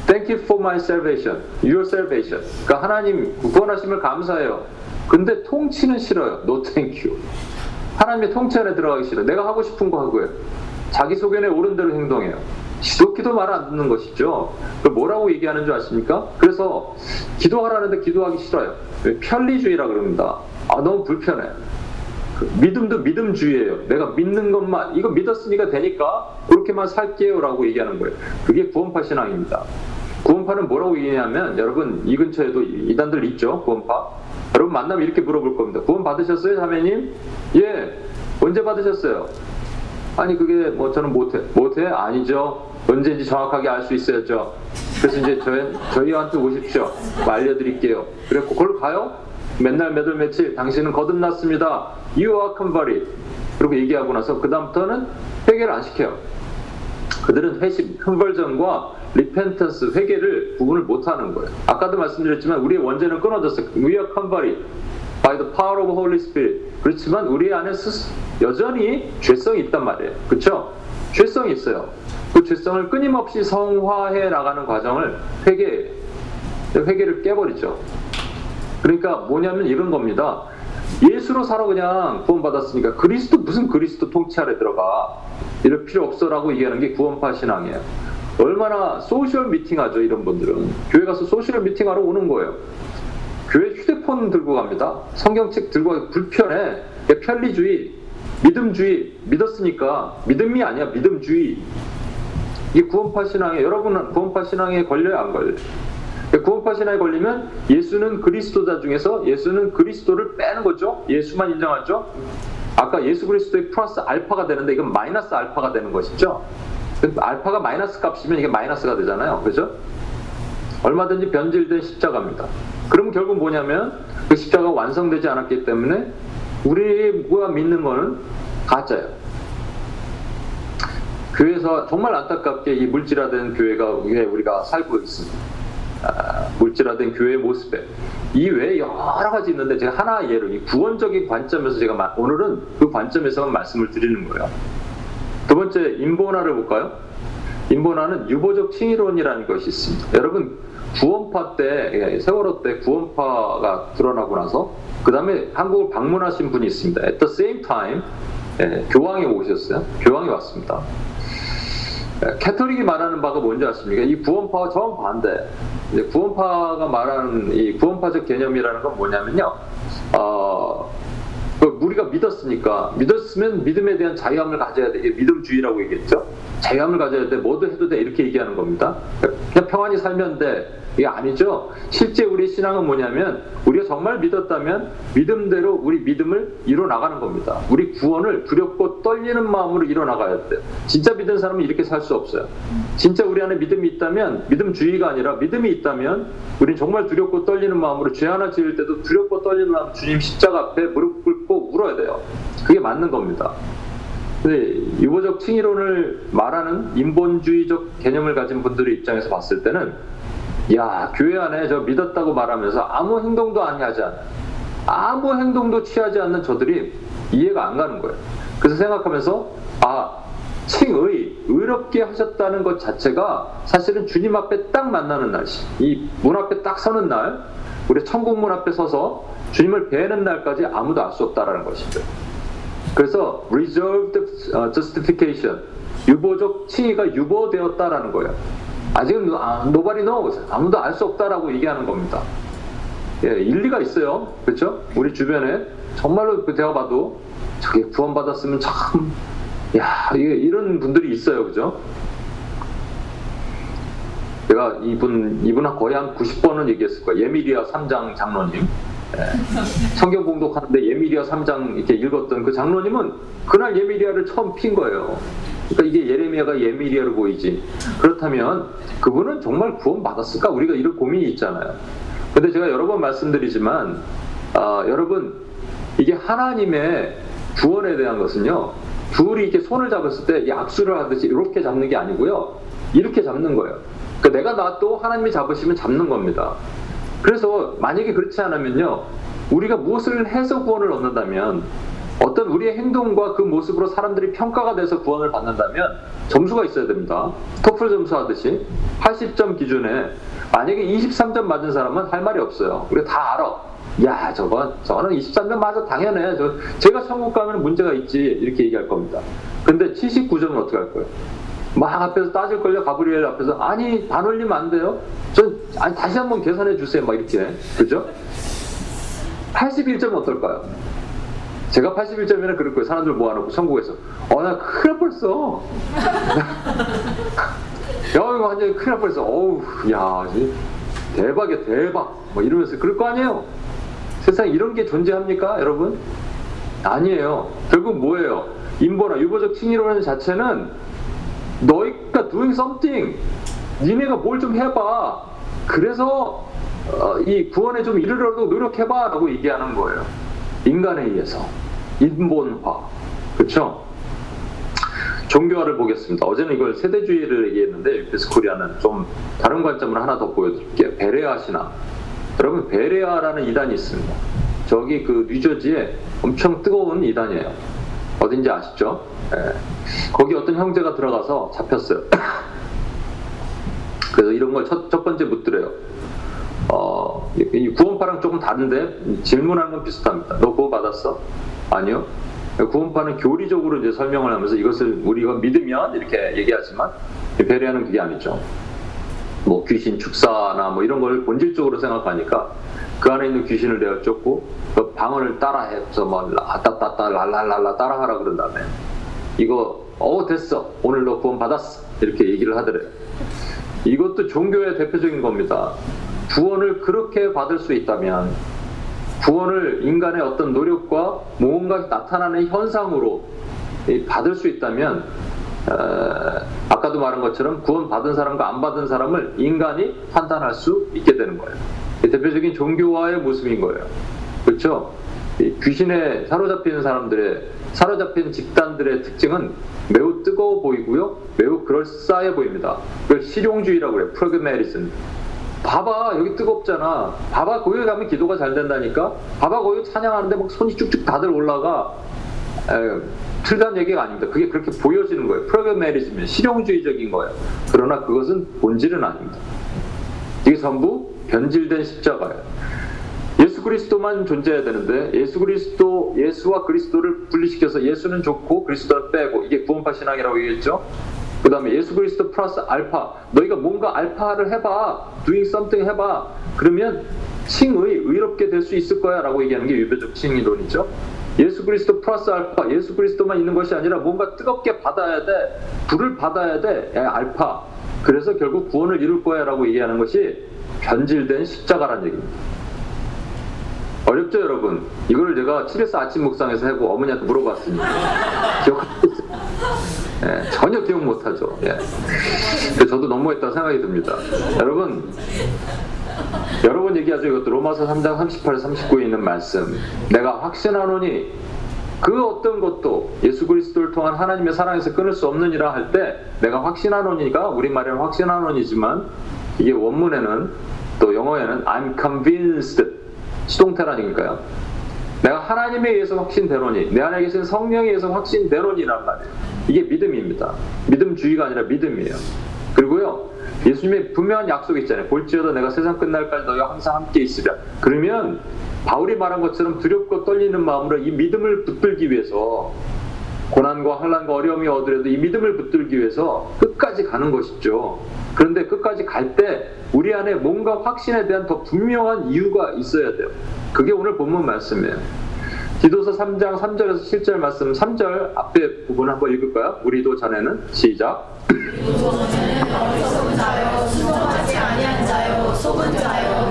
Thank you for my salvation. Your salvation. 그러니까 하나님 구원하심을 감사해요. 근데 통치는 싫어요. No thank you. 하나님의 통치 안에 들어가기 싫어요. 내가 하고 싶은 거 하고요. 자기 소견에 옳은 대로 행동해요. 지독히도 말 안 듣는 것이죠. 그 뭐라고 얘기하는 줄 아십니까? 그래서 기도하라는데 기도하기 싫어요. 왜? 편리주의라 그럽니다. 아 너무 불편해. 그 믿음도 믿음주의예요. 내가 믿는 것만 이거 믿었으니까 되니까 그렇게만 살게요라고 얘기하는 거예요. 그게 구원파 신앙입니다. 구원파는 뭐라고 얘기하냐면 여러분 이 근처에도 이단들 있죠 구원파. 여러분 만나면 이렇게 물어볼 겁니다. 구원 받으셨어요, 자매님? 예. 언제 받으셨어요? 아니 그게 뭐 저는 못해 못해 아니죠. 언제인지 정확하게 알 수 있어야죠. 그래서 이제 저희 저희한테 오십시오. 뭐 알려드릴게요. 그래고 그걸 가요? 맨날 몇월 며칠 당신은 거듭났습니다. You are. 그리고 얘기하고 나서 그 다음부터는 회개를 안 시켜요. 그들은 회심, conversion과 repentance, 회개를 구분을 못하는 거예요. 아까도 말씀드렸지만 우리의 원죄는 끊어졌어요. We are converted by the power of Holy Spirit. 그렇지만 우리 안에 스, 여전히 죄성이 있단 말이에요. 그렇죠? 죄성이 있어요. 그 죄성을 끊임없이 성화해 나가는 과정을 회개, 회개를 깨버리죠. 그러니까 뭐냐면 이런 겁니다. 예수로 살아 그냥 구원받았으니까 그리스도 무슨 그리스도 통치 아래 들어가 이럴 필요 없어라고 얘기하는 게 구원파 신앙이에요. 얼마나 social 미팅하죠 이런 분들은 교회 가서 social 미팅하러 오는 거예요. 교회 휴대폰 들고 갑니다. 성경책 들고 가기 불편해. 그게 편리주의, 믿음주의, 믿었으니까 믿음이 아니야 믿음주의. 이게 구원파 신앙에 여러분은 구원파 신앙에 걸려요 안 걸려요? 구원파 신앙에 걸리면 예수는 그리스도자 중에서 예수는 그리스도를 빼는 거죠. 예수만 인정하죠. 아까 예수 그리스도의 플러스 알파가 되는데 이건 마이너스 알파가 되는 것이죠. 알파가 마이너스 값이면 이게 마이너스가 되잖아요. 그죠? 얼마든지 변질된 십자가입니다. 그럼 결국 뭐냐면 그 십자가가 완성되지 않았기 때문에 우리가 믿는 거는 가짜예요. 교회에서 정말 안타깝게 이 물질화된 교회가 위에 우리가 살고 있습니다. 아, 물질화된 교회의 모습에 이 외에 여러 가지 있는데 제가 하나 예로 이 구원적인 관점에서 제가 마- 오늘은 그 관점에서만 말씀을 드리는 거예요. 두 번째 인본화를 볼까요? 인본화는 유보적 칭의론이라는 것이 있습니다. 여러분 구원파 때 예, 세월호 때 구원파가 드러나고 나서 그 다음에 한국을 방문하신 분이 있습니다. At the same time 예, 교황이 오셨어요. 교황이 왔습니다. 예, 캐톨릭이 말하는 바가 뭔지 아십니까? 이 구원파와 정반대. 이제 구원파가 말하는 이 구원파적 개념이라는 건 뭐냐면요. 어, 그 우리가 믿었으니까 믿었으면 믿음에 대한 자유함을 가져야 돼. 믿음주의라고 얘기했죠. 자유함을 가져야 돼. 뭐도 해도 돼. 이렇게 얘기하는 겁니다. 그냥 평안히 살면 돼. 이게 아니죠. 실제 우리 신앙은 뭐냐면 우리가 정말 믿었다면 믿음대로 우리 믿음을 이뤄 나가는 겁니다. 우리 구원을 두렵고 떨리는 마음으로 이뤄 나가야 돼요. 진짜 믿는 사람은 이렇게 살 수 없어요. 진짜 우리 안에 믿음이 있다면 믿음주의가 아니라 믿음이 있다면 우리는 정말 두렵고 떨리는 마음으로 죄 하나 지을 때도 두렵고 떨리는 마음 주님 십자가 앞에 무릎 꿇고 울어야 돼요. 그게 맞는 겁니다. 근데 유보적 칭의론을 말하는 인본주의적 개념을 가진 분들의 입장에서 봤을 때는 야 교회 안에 저 믿었다고 말하면서 아무 행동도 안 하지 않아 아무 행동도 취하지 않는 저들이 이해가 안 가는 거예요. 그래서 생각하면서 아 칭의 의롭게 하셨다는 것 자체가 사실은 주님 앞에 딱 만나는 날씨 이문 앞에 딱 서는 날 우리 천국 문 앞에 서서 주님을 뵈는 날까지 아무도 알 수 없다라는 것이죠. 그래서 reserved 어, justification 유보적 칭의가 유보되었다라는 거예요. 아직은 아, nobody knows 아무도 알 수 없다라고 얘기하는 겁니다. 예, 일리가 있어요. 그렇죠? 우리 주변에 정말로 그 제가 봐도 저게 구원받았으면 참 야, 이게 이런 분들이 있어요. 그죠? 제가 이분, 이분 거의 한 90번은 얘기했을 거예요. 예미리아 3장 장로님. 예. 성경 공독하는데 예미리아 3장 이렇게 읽었던 그 장로님은 그날 예미리아를 처음 핀 거예요. 그러니까 이게 예레미야가 예미리아로 보이지. 그렇다면 그분은 정말 구원 받았을까? 우리가 이런 고민이 있잖아요. 근데 제가 여러 번 말씀드리지만, 아, 여러분, 이게 하나님의 구원에 대한 것은요, 둘이 이렇게 손을 잡았을 때이 악수를 하듯이 이렇게 잡는 게 아니고요, 이렇게 잡는 거예요. 그러니까 내가 놔도 하나님이 잡으시면 잡는 겁니다. 그래서 만약에 그렇지 않으면요, 우리가 무엇을 해서 구원을 얻는다면 어떤 우리의 행동과 그 모습으로 사람들이 평가가 돼서 구원을 받는다면 점수가 있어야 됩니다. 토플 점수 하듯이 80점 기준에 만약에 23점 맞은 사람은 할 말이 없어요. 우리가 다 알아. 야, 저거, 저거는 23점 맞아. 당연해. 저, 제가 천국 가면 문제가 있지. 이렇게 얘기할 겁니다. 근데 79점은 어떻게 할 거예요? 막 앞에서 따질 걸요. 가브리엘 앞에서. 아니, 반 올리면 안 돼요? 전, 아니, 다시 한번 계산해 주세요. 막 이렇게. 그죠? 81점은 어떨까요? 제가 81점이면 그럴 거예요. 사람들 모아놓고 천국에서. 어, 나 큰일 날 뻔했어. 야, 이거 완전히 큰일 날 뻔했어. 어우, 야, 이 대박이야, 대박. 뭐 이러면서 그럴 거 아니에요? 세상에 이런 게 존재합니까, 여러분? 아니에요. 결국 뭐예요? 인보나 유보적 칭의라는 자체는 너희가 doing something. 니네가 뭘 좀 해봐. 그래서 어, 이 구원에 좀 이르려고 노력해봐. 라고 얘기하는 거예요. 인간에 의해서. 인본화. 그렇죠? 종교화를 보겠습니다. 어제는 이걸 세대주의를 얘기했는데 유피스 코리아는 좀 다른 관점을 하나 더 보여드릴게요. 베레아 신앙. 여러분 베레아라는 이단이 있습니다. 저기 그 뉴저지에 엄청 뜨거운 이단이에요. 어딘지 아시죠? 예. 거기 어떤 형제가 들어가서 잡혔어요. 그래서 이런 걸 첫 첫 번째 묻더래요. 어, 구원파랑 조금 다른데 질문하는 건 비슷합니다. 너 구원 받았어? 아니요. 구원파는 교리적으로 이제 설명을 하면서 이것을 우리가 믿으면 이렇게 얘기하지만 베레아는 그게 아니죠. 뭐 귀신 축사나 뭐 이런 걸 본질적으로 생각하니까 그 안에 있는 귀신을 내가 쫓고 그 방언을 따라해서 뭐 아따따따 랄랄랄라 따라하라 그런 다음에 이거 어 됐어 오늘 너 구원 받았어 이렇게 얘기를 하더래요. 이것도 종교의 대표적인 겁니다. 구원을 그렇게 받을 수 있다면 구원을 인간의 어떤 노력과 뭔가 나타나는 현상으로 이 받을 수 있다면 어, 아까도 말한 것처럼 구원 받은 사람과 안 받은 사람을 인간이 판단할 수 있게 되는 거예요. 이 대표적인 종교화의 모습인 거예요. 그렇죠? 이 귀신에 사로잡히는 사람들의 사로잡힌 집단들의 특징은 매우 뜨거워 보이고요, 매우 그럴싸해 보입니다. 그걸 실용주의라고 그래요. 프로그메리즘. 봐봐 여기 뜨겁잖아 봐봐 거기 가면 기도가 잘 된다니까 봐봐 거기 찬양하는데 막 손이 쭉쭉 다들 올라가 에, 틀린 얘기가 아닙니다 그게 그렇게 보여지는 거예요 프로그메리즘이 실용주의적인 거예요 그러나 그것은 본질은 아닙니다 이게 전부 변질된 십자가예요. 예수 그리스도만 존재해야 되는데 예수 그리스도 예수와 그리스도를 분리시켜서 예수는 좋고 그리스도는 빼고 이게 구원파 신앙이라고 얘기했죠? 그 다음에 예수 그리스도 플러스 알파. 너희가 뭔가 알파를 해봐. doing something 해봐. 그러면 칭의 의롭게 될 수 있을 거야 라고 얘기하는 게 유배적 칭의론이죠. 예수 그리스도 플러스 알파. 예수 그리스도만 있는 것이 아니라 뭔가 뜨겁게 받아야 돼. 불을 받아야 돼. 에, 알파. 그래서 결국 구원을 이룰 거야 라고 얘기하는 것이 변질된 십자가란 얘기입니다 어렵죠 여러분 이걸 제가 TBS 아침 묵상에서 하고 어머니한테 물어봤습니다 기억하고 있어요 예, 전혀 기억 못하죠. 예. 저도 너무했다 생각이 듭니다. 여러분, 여러 번 얘기하죠. 이것도 로마서 3장 38, 39에 있는 말씀. 내가 확신하노니 그 어떤 것도 예수 그리스도를 통한 하나님의 사랑에서 끊을 수 없느니라 할 때 내가 확신하노니가 우리말에는 확신하노니지만 이게 원문에는 또 영어에는 I'm convinced 수동태라니까요. 내가 하나님에 의해서 확신되노니 내 안에 계신 성령에 의해서 확신되노니란 말이에요. 이게 믿음입니다. 믿음주의가 아니라 믿음이에요. 그리고요. 예수님의 분명한 약속이 있잖아요. 볼지어다 내가 세상 끝날까지 너희와 항상 함께 있으랴. 그러면 바울이 말한 것처럼 두렵고 떨리는 마음으로 이 믿음을 붙들기 위해서 고난과 환란과 어려움이 오더라도 이 믿음을 붙들기 위해서 끝까지 가는 것이죠. 그런데 끝까지 갈 때 우리 안에 뭔가 확신에 대한 더 분명한 이유가 있어야 돼요. 그게 오늘 본문 말씀이에요. 기도서 3장 3절에서 7절 말씀 3절 앞에 부분 한번 읽을까요? 우리도 자네는 시작. 어리석은 자요 순종하지 아니한 자요 속은 자요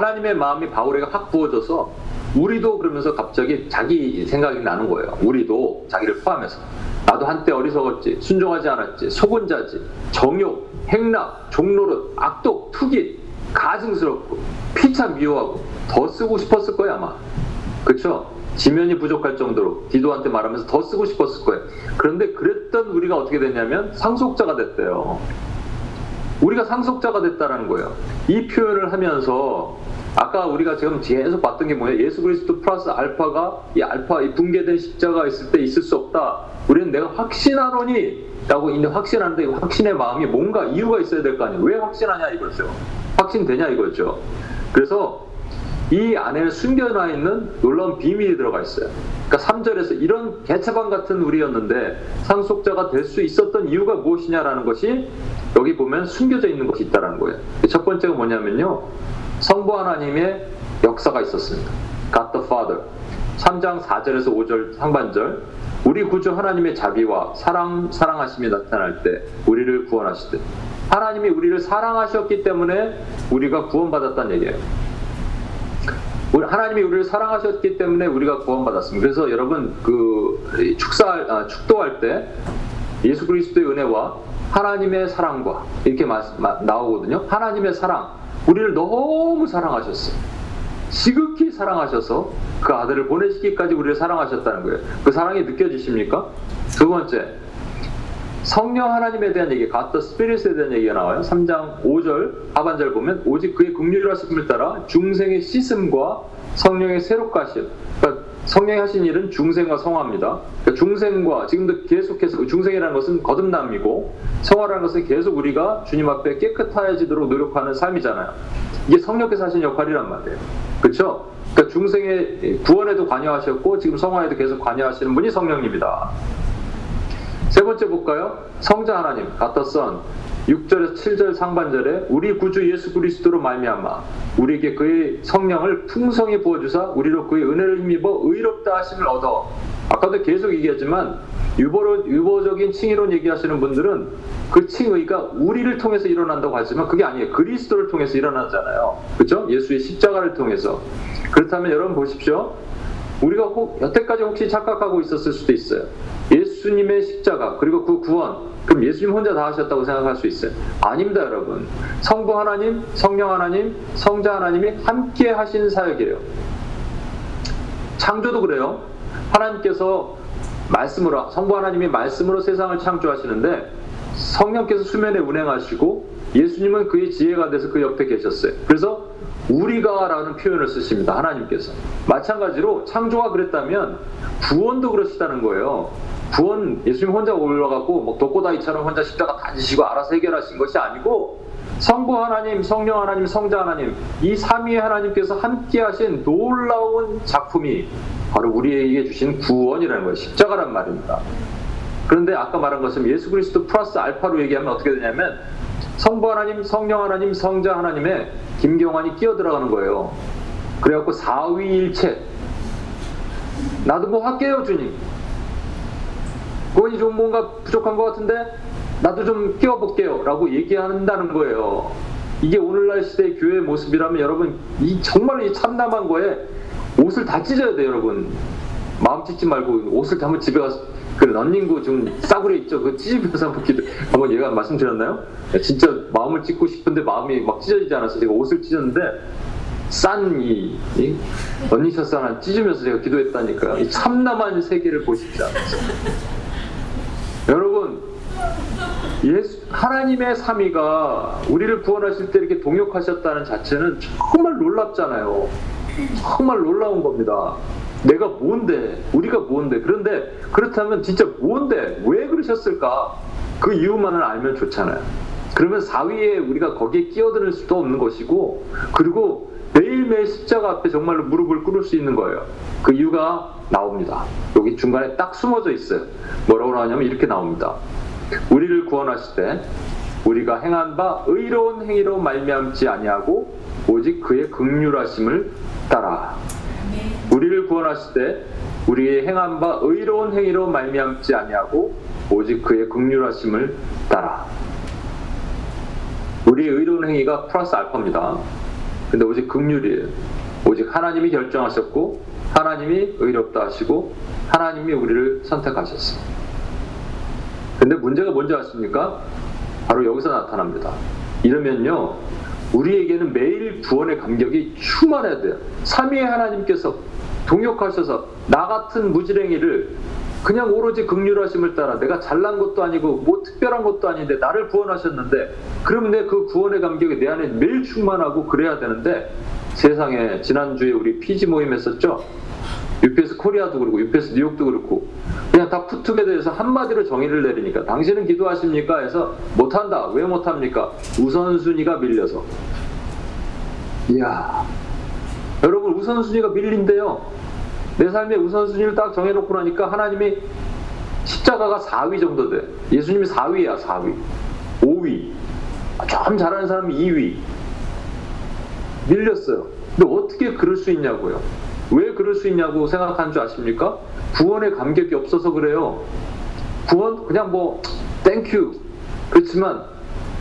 하나님의 마음이 바울에게 확 부어져서 우리도 그러면서 갑자기 자기 생각이 나는 거예요. 우리도 자기를 포함해서 나도 한때 어리석었지, 순종하지 않았지, 속은 자지, 정욕, 행락, 종노릇, 악독, 투기, 가증스럽고 피차 미워하고 더 쓰고 싶었을 거야 아마. 그렇죠? 지면이 부족할 정도로 디도한테 말하면서 더 쓰고 싶었을 거예요. 그런데 그랬던 우리가 어떻게 됐냐면 상속자가 됐대요. 우리가 상속자가 됐다는 거예요. 이 표현을 하면서 아까 우리가 지금 계속 봤던 게 뭐예요? 예수 그리스도 플러스 알파가 이 알파 이 붕괴된 십자가 있을 때 있을 수 없다. 우리는 내가 확신하노니 라고 있는 확신하는데 이 확신의 마음이 뭔가 이유가 있어야 될 거 아니에요. 왜 확신하냐 이거죠. 확신되냐 이거죠. 그래서 이 안에는 숨겨놔 있는 놀라운 비밀이 들어가 있어요. 그러니까 3절에서 이런 개차반 같은 우리였는데 상속자가 될 수 있었던 이유가 무엇이냐라는 것이 여기 보면 숨겨져 있는 것이 있다는 거예요. 첫 번째가 뭐냐면요. 성부 하나님의 역사가 있었습니다. God the Father. 3장 4절에서 5절 상반절. 우리 구주 하나님의 자비와 사랑, 사랑하심이 나타날 때 우리를 구원하시듯. 하나님이 우리를 사랑하셨기 때문에 우리가 구원받았다는 얘기예요. 하나님이 우리를 사랑하셨기 때문에 우리가 구원받았습니다. 그래서 여러분 그 축사 아, 축도할 때 예수 그리스도의 은혜와 하나님의 사랑과 이렇게 마- 마- 나오거든요. 하나님의 사랑, 우리를 너무 사랑하셨어요. 지극히 사랑하셔서 그 아들을 보내시기까지 우리를 사랑하셨다는 거예요. 그 사랑이 느껴지십니까? 두 번째, 성령 하나님에 대한 얘기, 가더 스피릿에 대한 얘기가 나와요. 3장 5절 하반절 보면 오직 그의 긍휼하심을 따라 중생의 씻음과 성령의 새롭게 하심. 그러니까 성령이 하신 일은 중생과 성화입니다. 그러니까 중생과 지금도 계속해서 중생이라는 것은 거듭남이고 성화라는 것은 계속 우리가 주님 앞에 깨끗해지도록 노력하는 삶이잖아요. 이게 성령께서 하신 역할이란 말이에요. 그렇죠? 그러니까 중생의 구원에도 관여하셨고 지금 성화에도 계속 관여하시는 분이 성령님이다. 세 번째 볼까요? 성자 하나님, 가터 선 6절에서 7절 상반절에 우리 구주 예수 그리스도로 말미암아 우리에게 그의 성령을 풍성히 부어 주사 우리로 그의 은혜를 힘입어 의롭다 하심을 얻어. 아까도 계속 얘기했지만 유보로, 유보적인 칭의론 얘기하시는 분들은 그 칭의가 우리를 통해서 일어난다고 하지만 그게 아니에요. 그리스도를 통해서 일어나잖아요. 그렇죠? 예수의 십자가를 통해서. 그렇다면 여러분 보십시오. 우리가 혹, 여태까지 혹시 착각하고 있었을 수도 있어요. 예수님의 십자가 그리고 그 구원 그럼 예수님 혼자 다 하셨다고 생각할 수 있어요. 아닙니다, 여러분. 성부 하나님, 성령 하나님, 성자 하나님이 함께 하신 사역이에요. 창조도 그래요. 하나님께서 말씀으로 성부 하나님이 말씀으로 세상을 창조하시는데 성령께서 수면에 운행하시고 예수님은 그의 지혜가 돼서 그 옆에 계셨어요. 그래서 우리가라는 표현을 쓰십니다. 하나님께서. 마찬가지로 창조가 그랬다면 구원도 그러시다는 거예요. 구원 예수님 혼자 올라가고 뭐 독고다이처럼 혼자 십자가 다 지시고 알아서 해결하신 것이 아니고 성부 하나님, 성령 하나님, 성자 하나님 이 삼위의 하나님께서 함께 하신 놀라운 작품이 바로 우리에게 주신 구원이라는 거예요. 십자가란 말입니다. 그런데 아까 말한 것은 예수 그리스도 플러스 알파로 얘기하면 어떻게 되냐면 성부 하나님, 성령 하나님, 성자 하나님의 김경환이 끼어 들어가는 거예요. 그래갖고 사위일체 나도 뭐 할게요 주님. 그건이 좀 뭔가 부족한 것 같은데 나도 좀 끼워볼게요 라고 얘기한다는 거예요. 이게 오늘날 시대의 교회의 모습이라면 여러분 이 정말 이 참담한 거에 옷을 다 찢어야 돼요 여러분. 마음 찢지 말고 옷을 다 한번 집에 가서 그 런닝구 좀 싸구려 있죠. 그 찢으면서 한번 기도 한번 얘가 말씀드렸나요? 진짜 마음을 찢고 싶은데 마음이 막 찢어지지 않아서 제가 옷을 찢었는데 싼이 이 런닝셔츠 하나 찢으면서 제가 기도했다니까요. 이 참담한 세계를 보십시오. 여러분 예수 하나님의 삼위가 우리를 구원하실 때 이렇게 동역하셨다는 자체는 정말 놀랍잖아요. 정말 놀라운 겁니다. 내가 뭔데? 우리가 뭔데? 그런데 그렇다면 진짜 뭔데? 왜 그러셨을까? 그 이유만을 알면 좋잖아요. 그러면 사위에 우리가 거기에 끼어들 수도 없는 것이고 그리고 매일매일 십자가 앞에 정말로 무릎을 꿇을 수 있는 거예요. 그 이유가 나옵니다. 여기 중간에 딱 숨어져 있어요. 뭐라고 나오냐면 이렇게 나옵니다. 우리를 구원하실 때 우리가 행한 바 의로운 행위로 말미암지 아니하고 오직 그의 극률하심을 따라 우리를 구원하실 때 우리의 행한 바 의로운 행위로 말미암지 아니하고 오직 그의 극률하심을 따라 우리의 의로운 행위가 플러스 알파입니다. 근데 오직 극률이에요. 오직 하나님이 결정하셨고 하나님이 의롭다 하시고 하나님이 우리를 선택하셨어요. 근데 문제가 뭔지 아십니까? 바로 여기서 나타납니다. 이러면요, 우리에게는 매일 구원의 감격이 충만해야 돼요. 삼위의 하나님께서 동역하셔서 나 같은 무지랭이를 그냥 오로지 극률하심을 따라 내가 잘난 것도 아니고 뭐 특별한 것도 아닌데 나를 구원하셨는데 그러면 내 그 구원의 감격이 내 안에 매일 충만하고 그래야 되는데 세상에 지난주에 우리 피지 모임 했었죠 UPS 코리아도 그렇고 UPS 뉴욕도 그렇고 그냥 다 푸툭에 대해서 한마디로 정의를 내리니까 당신은 기도하십니까 해서 못한다 왜 못합니까 우선순위가 밀려서 이야 여러분 우선순위가 밀린대요 내 삶의 우선순위를 딱 정해놓고 나니까 하나님이 십자가가 4위 정도 돼. 예수님이 4위야, 4위. 5위. 좀 잘하는 사람이 2위. 밀렸어요. 근데 어떻게 그럴 수 있냐고요. 왜 그럴 수 있냐고 생각하는 줄 아십니까? 구원의 감격이 없어서 그래요. 구원? 그냥 뭐, thank you. 그렇지만,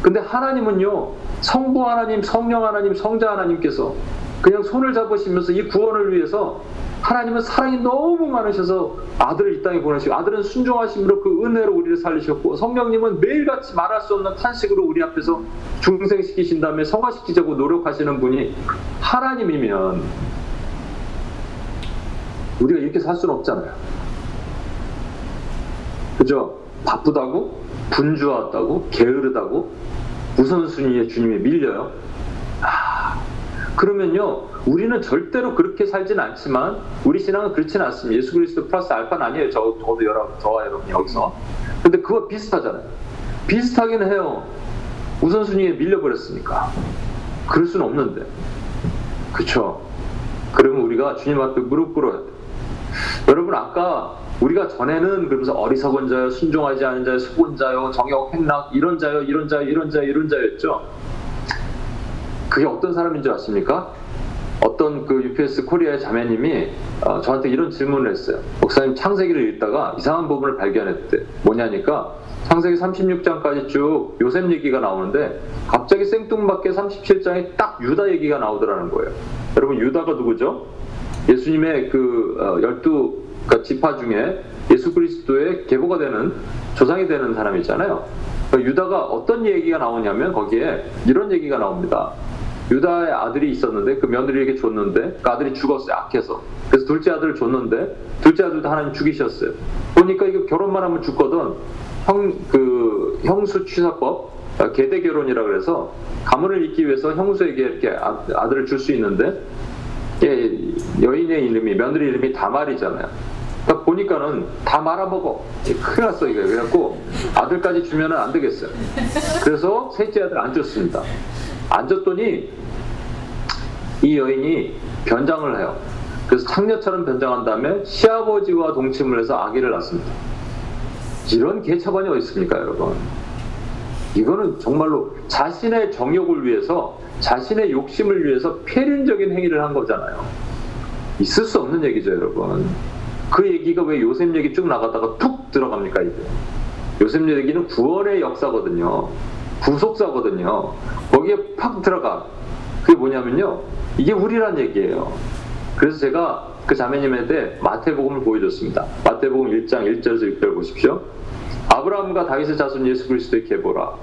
근데 하나님은요, 성부 하나님, 성령 하나님, 성자 하나님께서 그냥 손을 잡으시면서 이 구원을 위해서 하나님은 사랑이 너무 많으셔서 아들을 이 땅에 보내시고 아들은 순종하심으로 그 은혜로 우리를 살리셨고 성령님은 매일같이 말할 수 없는 탄식으로 우리 앞에서 중생시키신 다음에 성화시키자고 노력하시는 분이 하나님이면 우리가 이렇게 살 수는 없잖아요. 그죠? 바쁘다고? 분주하다고? 게으르다고? 우선순위에 주님이 밀려요. 아, 그러면요, 우리는 절대로 그렇게 살진 않지만, 우리 신앙은 그렇지는 않습니다. 예수 그리스도 플러스 알파는 아니에요. 저, 저도 여러, 저와 여러분이 여기서. 근데 그거 비슷하잖아요. 비슷하긴 해요. 우선순위에 밀려버렸으니까. 그럴 수는 없는데. 그쵸? 그러면 우리가 주님 앞에 무릎 꿇어야 돼. 여러분, 아까 우리가 전에는 그러면서 어리석은 자요, 순종하지 않은 자요, 속은 자요, 정욕, 행락, 이런 자요, 이런 자요, 이런 자요, 이런 자였죠. 그게 어떤 사람인 줄 아십니까? 어떤 그 UPS 코리아의 자매님이 어, 저한테 이런 질문을 했어요. 목사님 창세기를 읽다가 이상한 부분을 발견했대. 뭐냐니까 창세기 36장까지 쭉 요셉 얘기가 나오는데 갑자기 생뚱맞게 37장에 딱 유다 얘기가 나오더라는 거예요. 여러분 유다가 누구죠? 예수님의 그 어, 열두 지파 중에 예수 그리스도의 계보가 되는 조상이 되는 사람이잖아요. 그러니까 유다가 어떤 얘기가 나오냐면 거기에 이런 얘기가 나옵니다. 유다의 아들이 있었는데 그 며느리에게 줬는데 그 아들이 죽었어요 악해서 그래서 둘째 아들을 줬는데 둘째 아들도 하나님 죽이셨어요 보니까 이거 결혼만 하면 죽거든 형 그 형수 취사법 아, 계대 결혼이라 그래서 가문을 잇기 위해서 형수에게 이렇게 아, 아들을 줄 수 있는데 예, 여인의 이름이 며느리 이름이 다말이잖아요. 딱 보니까는 다 말아먹어. 예, 큰일 났어 이거. 그래갖고 아들까지 주면은 안 되겠어요. 그래서 셋째 아들 안 줬습니다. 안 줬더니 이 여인이 변장을 해요. 그래서 창녀처럼 변장한 다음에 시아버지와 동침을 해서 아기를 낳습니다. 이런 개차반이 어디 있습니까, 여러분? 이거는 정말로 자신의 정욕을 위해서 자신의 욕심을 위해서 폐륜적인 행위를 한 거잖아요. 있을 수 없는 얘기죠, 여러분. 그 얘기가 왜 요셉 얘기 쭉 나가다가 툭 들어갑니까, 이게? 요셉 얘기는 구원의 역사거든요. 구속사거든요. 거기에 팍 들어가. 그게 뭐냐면요. 이게 우리란 얘기예요. 그래서 제가 그 자매님한테 마태복음을 보여줬습니다. 마태복음 1장 1절에서 6절 보십시오. 아브라함과 다윗의 자손 예수 그리스도의 계보라.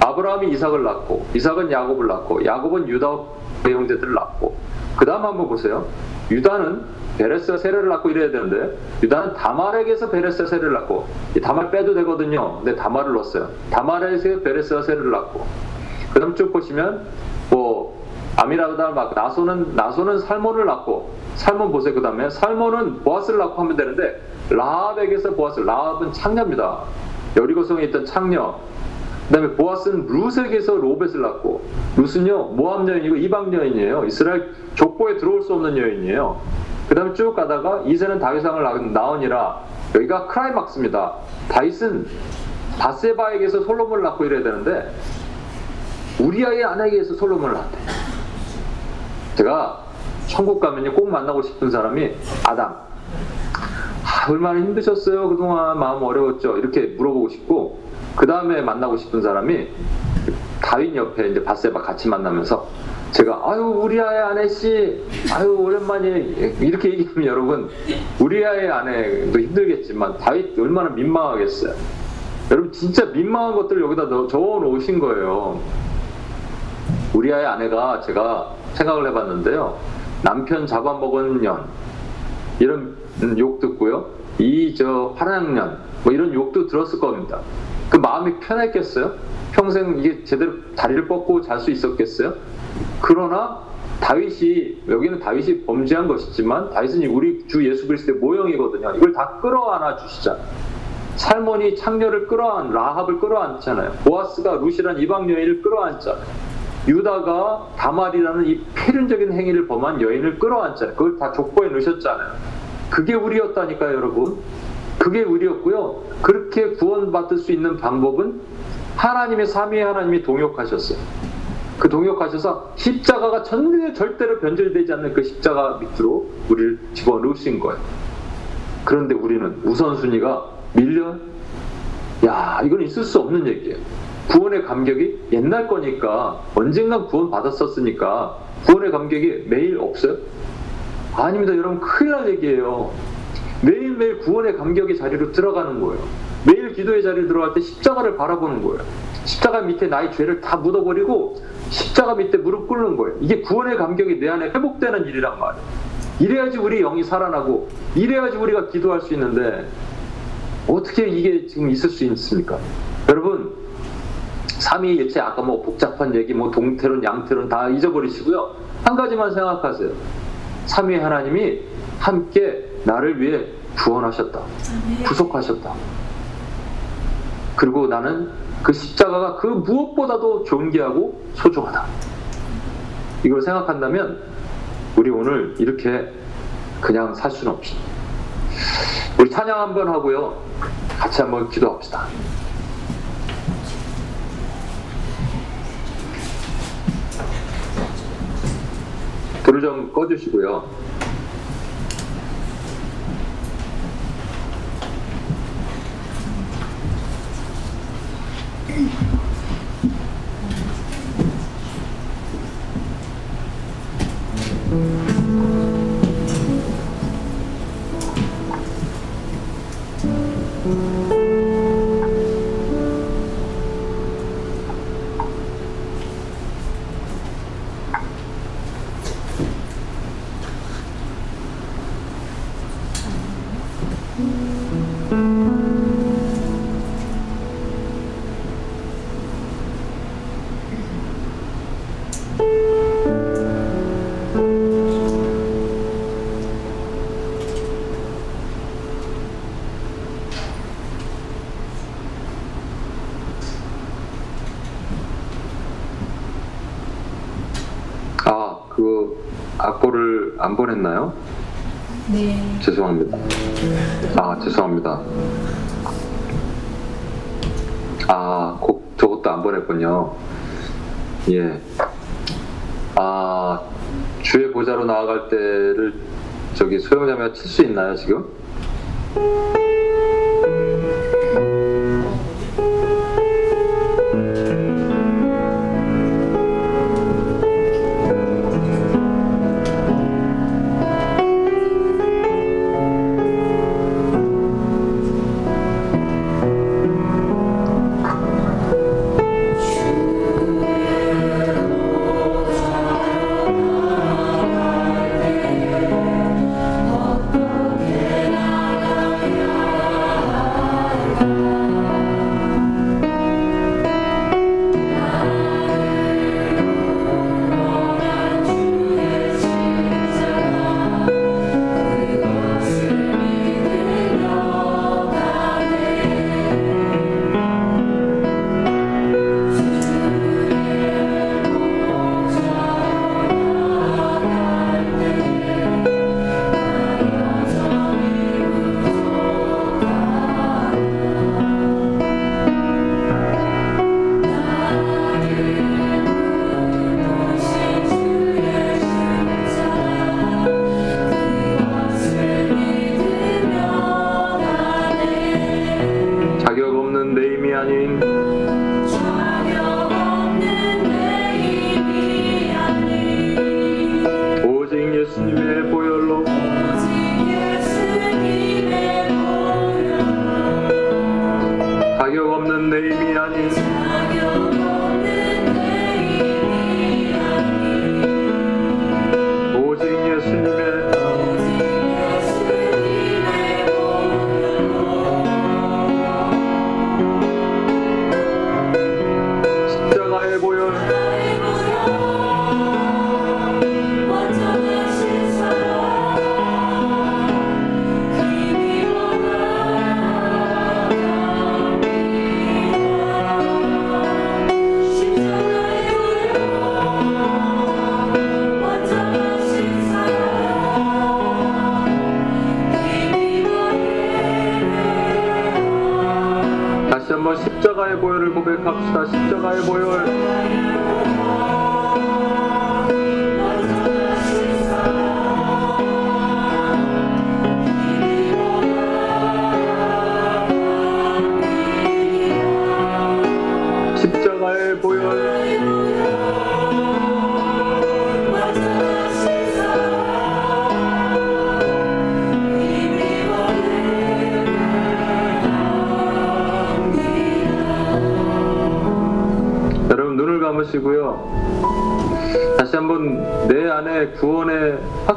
아브라함이 이삭을 낳고 이삭은 야곱을 낳고 야곱은 유다의 형제들을 낳고 그 다음 한번 보세요. 유다는 베레스와 세례를 낳고 이래야 되는데 유다는 다말에게서 베레스와 세례를 낳고 이 다말 빼도 되거든요. 근데 다말을 넣었어요. 다말에서 베레스와 세례를 낳고 그 다음 쭉 보시면 뭐 아미라그다를 낳고 나소는 나소는 살몬을 낳고 살몬 보세요. 그 다음에 살몬은 보아스를 낳고 하면 되는데 라합에게서 보아스 라합은 창녀입니다. 여리고성에 있던 창녀 그다음에 보아스는 룻에게서 로벳을 낳고 룻은요 모함 여인이고 이방 여인이에요. 이스라엘 족보에 들어올 수 없는 여인이에요. 그다음에 쭉 가다가 이세는 다윗왕을 낳으니라 여기가 크라이막스입니다. 다윗은 바세바에게서 솔로몬을 낳고 이래야 되는데 우리아의 아내에게서 솔로몬을 낳대. 제가 천국 가면요 꼭 만나고 싶은 사람이 아담. 아, 얼마나 힘드셨어요 그동안 마음 어려웠죠 이렇게 물어보고 싶고 그 다음에 만나고 싶은 사람이 다윈 옆에 이제 바세바 같이 만나면서 제가 아유 우리 아의 아내 씨 아유 오랜만에 이렇게 얘기하면 여러분 우리 아의 아내도 힘들겠지만 다윗 얼마나 민망하겠어요. 여러분 진짜 민망한 것들 여기다 넣- 적어 놓으신 거예요. 우리 아의 아내가 제가 생각을 해봤는데요 남편 잡아먹은 년. 이런 음, 욕 듣고요. 이 저 화랑년. 뭐 이런 욕도 들었을 겁니다. 그 마음이 편했겠어요? 평생 이게 제대로 다리를 뻗고 잘 수 있었겠어요? 그러나 다윗이 여기는 다윗이 범죄한 것이지만 다윗은 우리 주 예수 그리스도의 모형이거든요. 이걸 다 끌어안아 주시잖아요. 살몬이 창녀를 끌어안 라합을 끌어안잖아요. 보아스가 루시란 이방 여인을 끌어안잖아요. 유다가 다말이라는 이 필연적인 행위를 범한 여인을 끌어안잖아요. 그걸 다 족보에 넣으셨잖아요. 그게 우리였다니까요, 여러분. 그게 우리였고요. 그렇게 구원받을 수 있는 방법은 하나님의 삼위의 하나님이 동역하셨어요. 그 동역하셔서 십자가가 전대 절대로 변절되지 않는 그 십자가 밑으로 우리를 집어넣으신 거예요. 그런데 우리는 우선순위가 밀려 야 이건 있을 수 없는 얘기예요. 구원의 감격이 옛날 거니까 언젠간 구원 받았었으니까 구원의 감격이 매일 없어요? 아닙니다 여러분 큰일 날 얘기예요. 매일매일 구원의 감격의 자리로 들어가는 거예요. 매일 기도의 자리에 들어갈 때 십자가를 바라보는 거예요. 십자가 밑에 나의 죄를 다 묻어버리고 십자가 밑에 무릎 꿇는 거예요. 이게 구원의 감격이 내 안에 회복되는 일이란 말이에요. 이래야지 우리 영이 살아나고 이래야지 우리가 기도할 수 있는데 어떻게 이게 지금 있을 수 있습니까? 여러분 삼위일체 아까 뭐 복잡한 얘기 뭐 동태론 양태론 다 잊어버리시고요. 한 가지만 생각하세요. 삼위 하나님이 함께 나를 위해 구원하셨다. 구속하셨다. 그리고 나는 그 십자가가 그 무엇보다도 존귀하고 소중하다. 이걸 생각한다면 우리 오늘 이렇게 그냥 살 수는 없지. 우리 찬양 한번 하고요. 같이 한번 기도합시다. 불을 좀 꺼주시고요. 예. 아, 주의 보좌로 나아갈 때를 저기 소영자매가 칠 수 있나요, 지금?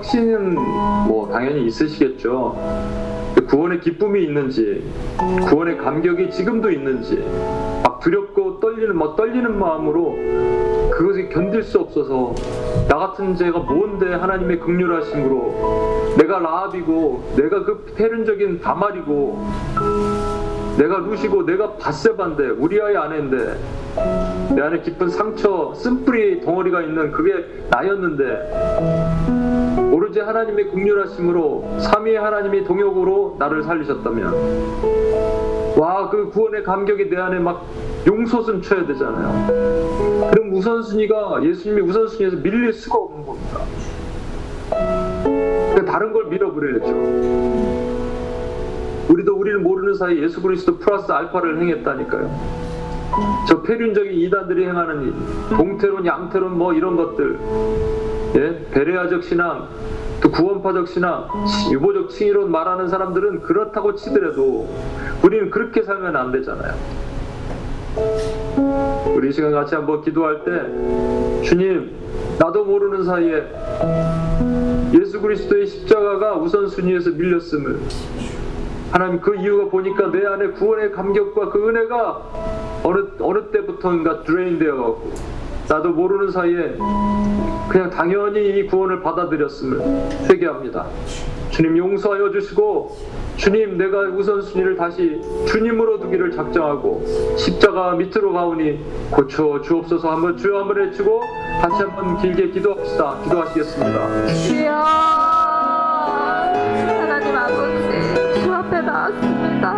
확신은 뭐 당연히 있으시겠죠. 구원의 기쁨이 있는지, 구원의 감격이 지금도 있는지, 막 두렵고 떨리는 막 떨리는 마음으로 그것이 견딜 수 없어서 나 같은 죄가 뭔데 하나님의 극률하심으로 내가 라합이고 내가 그 폐륜적인 다말이고 내가 루시고 내가 바세반데 우리아의 아내인데 내 안에 깊은 상처 쓴뿌리 덩어리가 있는 그게 나였는데 오로지 하나님의 국률하심으로 삼위의 하나님이 동역으로 나를 살리셨다면 와 그 구원의 감격이 내 안에 막 용솟음 쳐야 되잖아요. 그럼 우선순위가 예수님이 우선순위에서 밀릴 수가 없는 겁니다. 그러니까 다른 걸 밀어버려야죠. 우리도 우리를 모르는 사이 예수 그리스도 플러스 알파를 행했다니까요. 저 폐륜적인 이단들이 행하는 일, 동태론, 양태론 뭐 이런 것들, 예, 베레아적 신앙, 또 구원파적 신앙, 유보적 칭의론 말하는 사람들은 그렇다고 치더라도 우리는 그렇게 살면 안 되잖아요. 우리 이 시간 같이 한번 기도할 때 주님 나도 모르는 사이에 예수 그리스도의 십자가가 우선순위에서 밀렸음을 하나님 그 이유가 보니까 내 안에 구원의 감격과 그 은혜가 어느 어느 때부터인가 drain 되어 갖고 나도 모르는 사이에 그냥 당연히 이 구원을 받아들였음을 회개합니다. 주님 용서하여 주시고 주님 내가 우선순위를 다시 주님으로 두기를 작정하고 십자가 밑으로 가오니 고쳐 주옵소서 한번 주여 한번 외치고 다시 한번 길게 기도합시다. 기도하시겠습니다. 주여 하나님 아버지 주 앞에 나왔습니다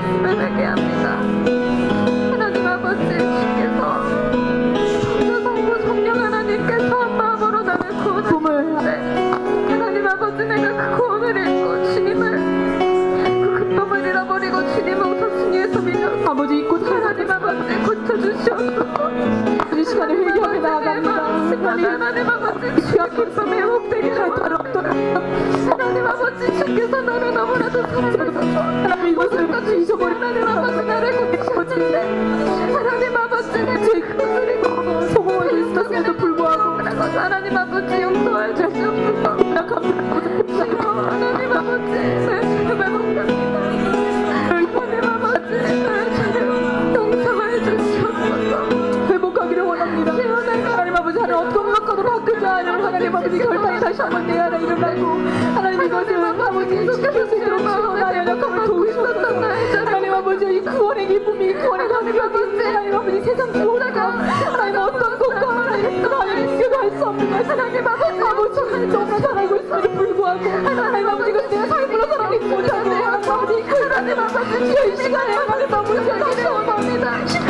살았음을 회개합니다. 하나님 아버지 주께서 성부 성령 하나님께서 한 마음으로 나를 구원하셨는데 하나님 아버지 내가 그 구원을 잃고 주님을 그 기쁨을 잃어버리고 주님을 우선순 위에서 밀려 아버지 잊고 하나님 아버지 고쳐주시옵소서. 이 시간에 회개하며 나아갑니다. 하나님 아버지 주여 기쁨에 회복되게 하도록 하나님 아버지 주께서 나를 너무나도 사랑하셔서 하나님 이곳을 같이 잊어버린 하나님 아버지 나를 고쳐주는데 하나님 아버지 제 그것을 잊고 소공을 있었음에도 불구하고 하나님 아버지 용서해 주시옵소서 하나님 아버지 제발 못합니다. 하나님 아버지 바꾸지 않으면 하나님 아버지 결단이 다시 한번 내 안에 일어나고 하나님 이것을 아버지 수 있도록 나의 연약함을 도우시옵소서 하나님 아버지 이 구원의 기쁨이 이 구원의 감격이 하나님 아버지 세상 구원하가 하나님 어떤 것과 하나님 하나님 비교할 수 없는 것 하나님 아버지 아버지 너무나 잘 알고 있음에도 불구하고 하나님 아버지 이것이 내가 삶으로 살아가지 못하는데 하나님 아버지 하나님 아버지 이 시간에 하나님 너무 죄송합니다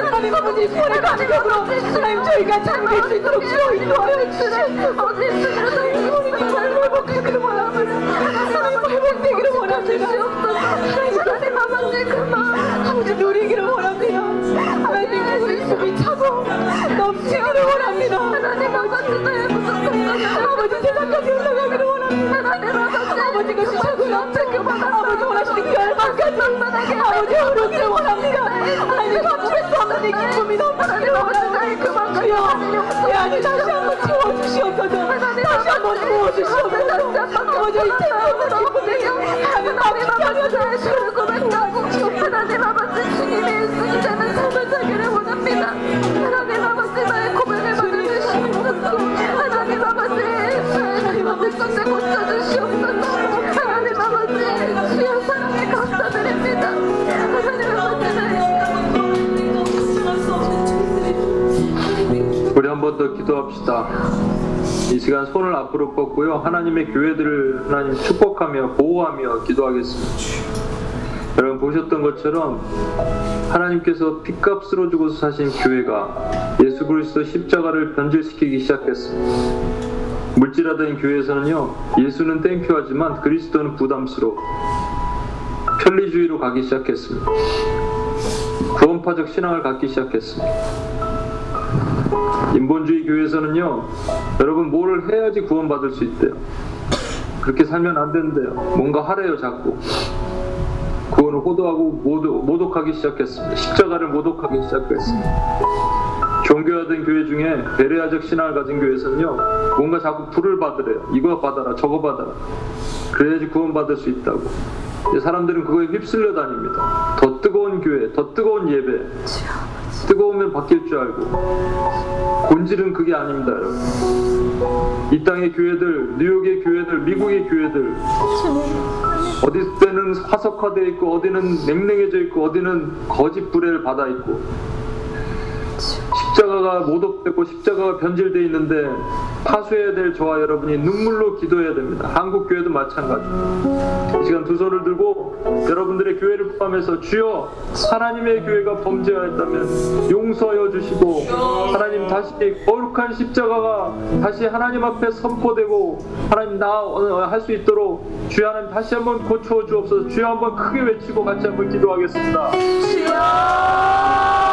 하나님 아버지 구원의 감격으로 하나님 저희가 참될 수 있도록 주여 인도하여 주시옵소서. 하나님 우리 잘 회복되기를 원합니다. 하나님 회복되기를 원합니다. 하나님 아버지 그만 아버지 누리기를 원합니다. 하나님 우리 숨이 차고 넘치기를 원합니다. 하나님 아버지 세상까지 올라가기를 원합니다. 하나님 아버지 것이 차고 흐르기를 원합니다 하나님 감출할 수 없는 이 우리 한 번 더 기도합시다. 이 시간 손을 앞으로 뻗고요. 하나님의 교회들을 하나님 축복하며 보호하며 기도하겠습니다. 여러분 보셨던 것처럼 하나님께서 피값으로 주고서 사신 교회가 예수 그리스도 십자가를 변질시키기 시작했습니다. 물질하던 교회에서는요, 예수는 땡큐하지만 그리스도는 부담스러워 편리주의로 가기 시작했습니다. 구원파적 신앙을 갖기 시작했습니다. 인본주의 교회에서는요, 여러분 뭐를 해야지 구원받을 수 있대요. 그렇게 살면 안 된대요. 뭔가 하래요, 자꾸. 구원을 호도하고 모독, 모독하기 시작했습니다. 십자가를 모독하기 시작했습니다. 종교하던 교회 중에 베레아적 신앙을 가진 교회에서는요, 뭔가 자꾸 불을 받으래요. 이거 받아라, 저거 받아라. 그래야지 구원받을 수 있다고. 사람들은 그거에 휩쓸려 다닙니다. 더 뜨거운 교회, 더 뜨거운 예배. 뜨거우면 바뀔 줄 알고. 본질은 그게 아닙니다, 여러분. 이 땅의 교회들, 뉴욕의 교회들, 미국의 교회들, 어디 때는 화석화되어 있고, 어디는 냉랭해져 있고, 어디는 거짓 불의를 받아 있고, 십자가가 모독되고 십자가가 변질되어 있는데 파수해야 될 저와 여러분이 눈물로 기도해야 됩니다. 한국 교회도 마찬가지. 이 시간 두 손을 들고 여러분들의 교회를 포함해서 주여 하나님의 교회가 범죄하였다면 용서하여 주시고 하나님 다시 거룩한 십자가가 다시 하나님 앞에 선포되고 하나님 나 할 수 있도록 주여 하나님 다시 한번 고쳐 주옵소서 주여 한번 크게 외치고 같이 한번 기도하겠습니다. 주여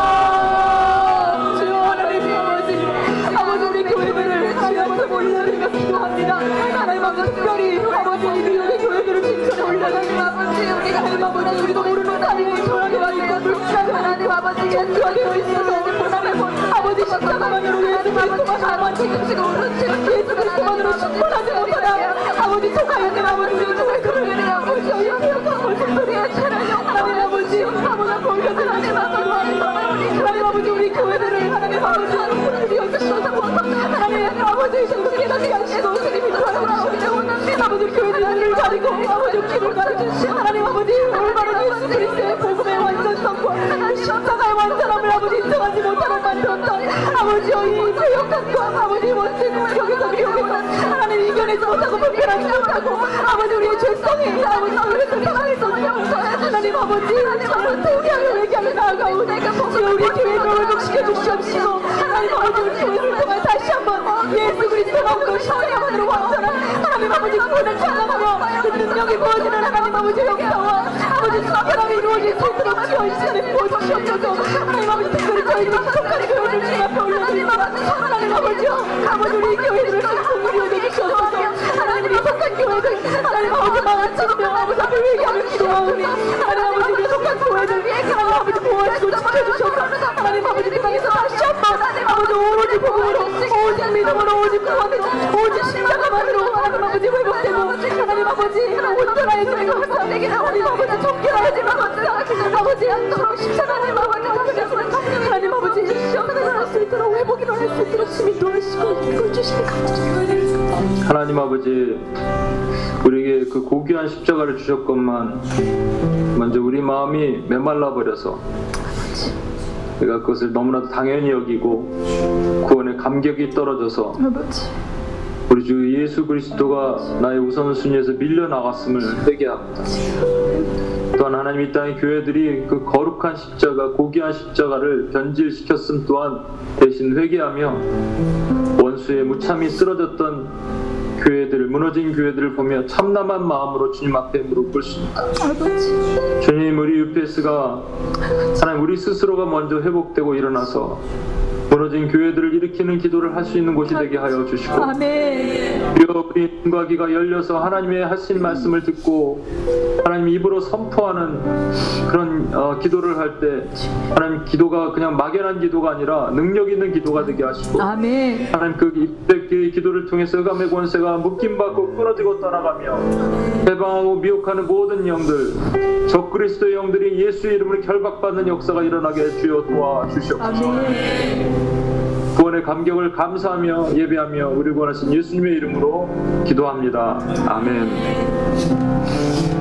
아버지 예수가 되어 있어서 하나님 아버지 십자가만으로 예수 그리스도만 아버지 책임지고 오른치는 예수 그리스도만으로 충분하지 못하여 아버지 속하였는 아버지 정말 그러니 아버지 어여서 아버지 소리에 차라리 하나님 아버지 아버지 보여서 하나님 아버지 하나님 아버지 우리 교회들을 하나님 아버지 우리 여기서서 하나님 아버지 성도께서 양식으로 아버지 교회들을 가리고 아버지 길을 가르주시오 하나님 아버지 얼마나 예수 그리스도의 복음의 완전 선포 십자가의 완전함을 아버지 인정하지 못하는 만들었던 아버지여 이 죄역함과 아버지 원수는 여기서 미혹에서 이겨내지 못하고 분별하지 못하고 아버지 우리의 죄성이 아버지 사랑했던 용서해 하나님 아버지 저는 세우게 얘기하며 나아가고 내가 주여 우리 교회를 회복시켜 주시옵시고 하나님 아버지 우리 교회를 통해 다시 한번 예수 그리스도가 없고 십자가만으로 완전한 하나님 아버지 구원을 찬양하며 그 능력이 부어지는 하나님 아버지 역사와 아버지 이루어질 수 있도록 주여 이 시간에 부어주시옵소서. 하나님 아버지 특별히 저희들 부족하니 교회를 주님 앞에 올려드립니다 하나님 아버지요 아버지 우리 교회들을 공물이 얻어주시옵소서 하나님 이 속한 교회들 하나님 망치며 아버지 앞에 회개하며 기도하오니 하나님 아버지 우리 속한 교회들 하나님 아버지 보호하시고 지켜주셔서 하나님 아버지 이 땅에서 다시 한번 아버지 오로지 복음으로 오직 믿음으로 오직 구원으로 오직 십자가만으로 하나님 아버지 회복되고 하나님 아버지 온전하게 저희가 회복되기를 하나님 아버지 정결하지만 아버지 십자가님 아버지 하나님 아버지 시험을 할수 있도록 회복이 일어날 수 있도록 주님 도와주시고 이끌어 주시니 감사드립니다 하나님 아버지 우리 에게 그 고귀한 십자가를 주셨건만 먼저 우리 마음이 메말라 버려서 우리가 그것을 너무나도 당연히 여기고 구원의 감격이 떨어져서 우리 주 예수 그리스도가 나의 우선순위에서 밀려나갔음을 회개합니다. 또한 하나님 이 땅의 교회들이 그 거룩한 십자가, 고귀한 십자가를 변질시켰음 또한 대신 회개하며 원수의 무참히 쓰러졌던 교회들, 무너진 교회들을 보며 참남한 마음으로 주님 앞에 무릎 꿇습니다. 주님, 우리 UPS가 하나님 우리 스스로가 먼저 회복되고 일어나서 무너진 교회들을 일으키는 기도를 할 수 있는 곳이 되게 하여 주시고 아멘. 주여 우리 눈과 귀가 열려서 하나님의 하신 말씀을 듣고 하나님 입으로 선포하는 그런 어, 기도를 할 때 하나님 기도가 그냥 막연한 기도가 아니라 능력 있는 기도가 되게 하시고 아멘. 하나님 그 입백의 기도를 통해서 흑암의 권세가 묶임받고 끊어지고 떠나가며 해방하고 미혹하는 모든 영들 적 그리스도의 영들이 예수의 이름으로 결박받는 역사가 일어나게 주여 도와주시옵소서. 구원의 감격을 감사하며 예배하며 우리 구원하신 예수님의 이름으로 기도합니다. 아멘.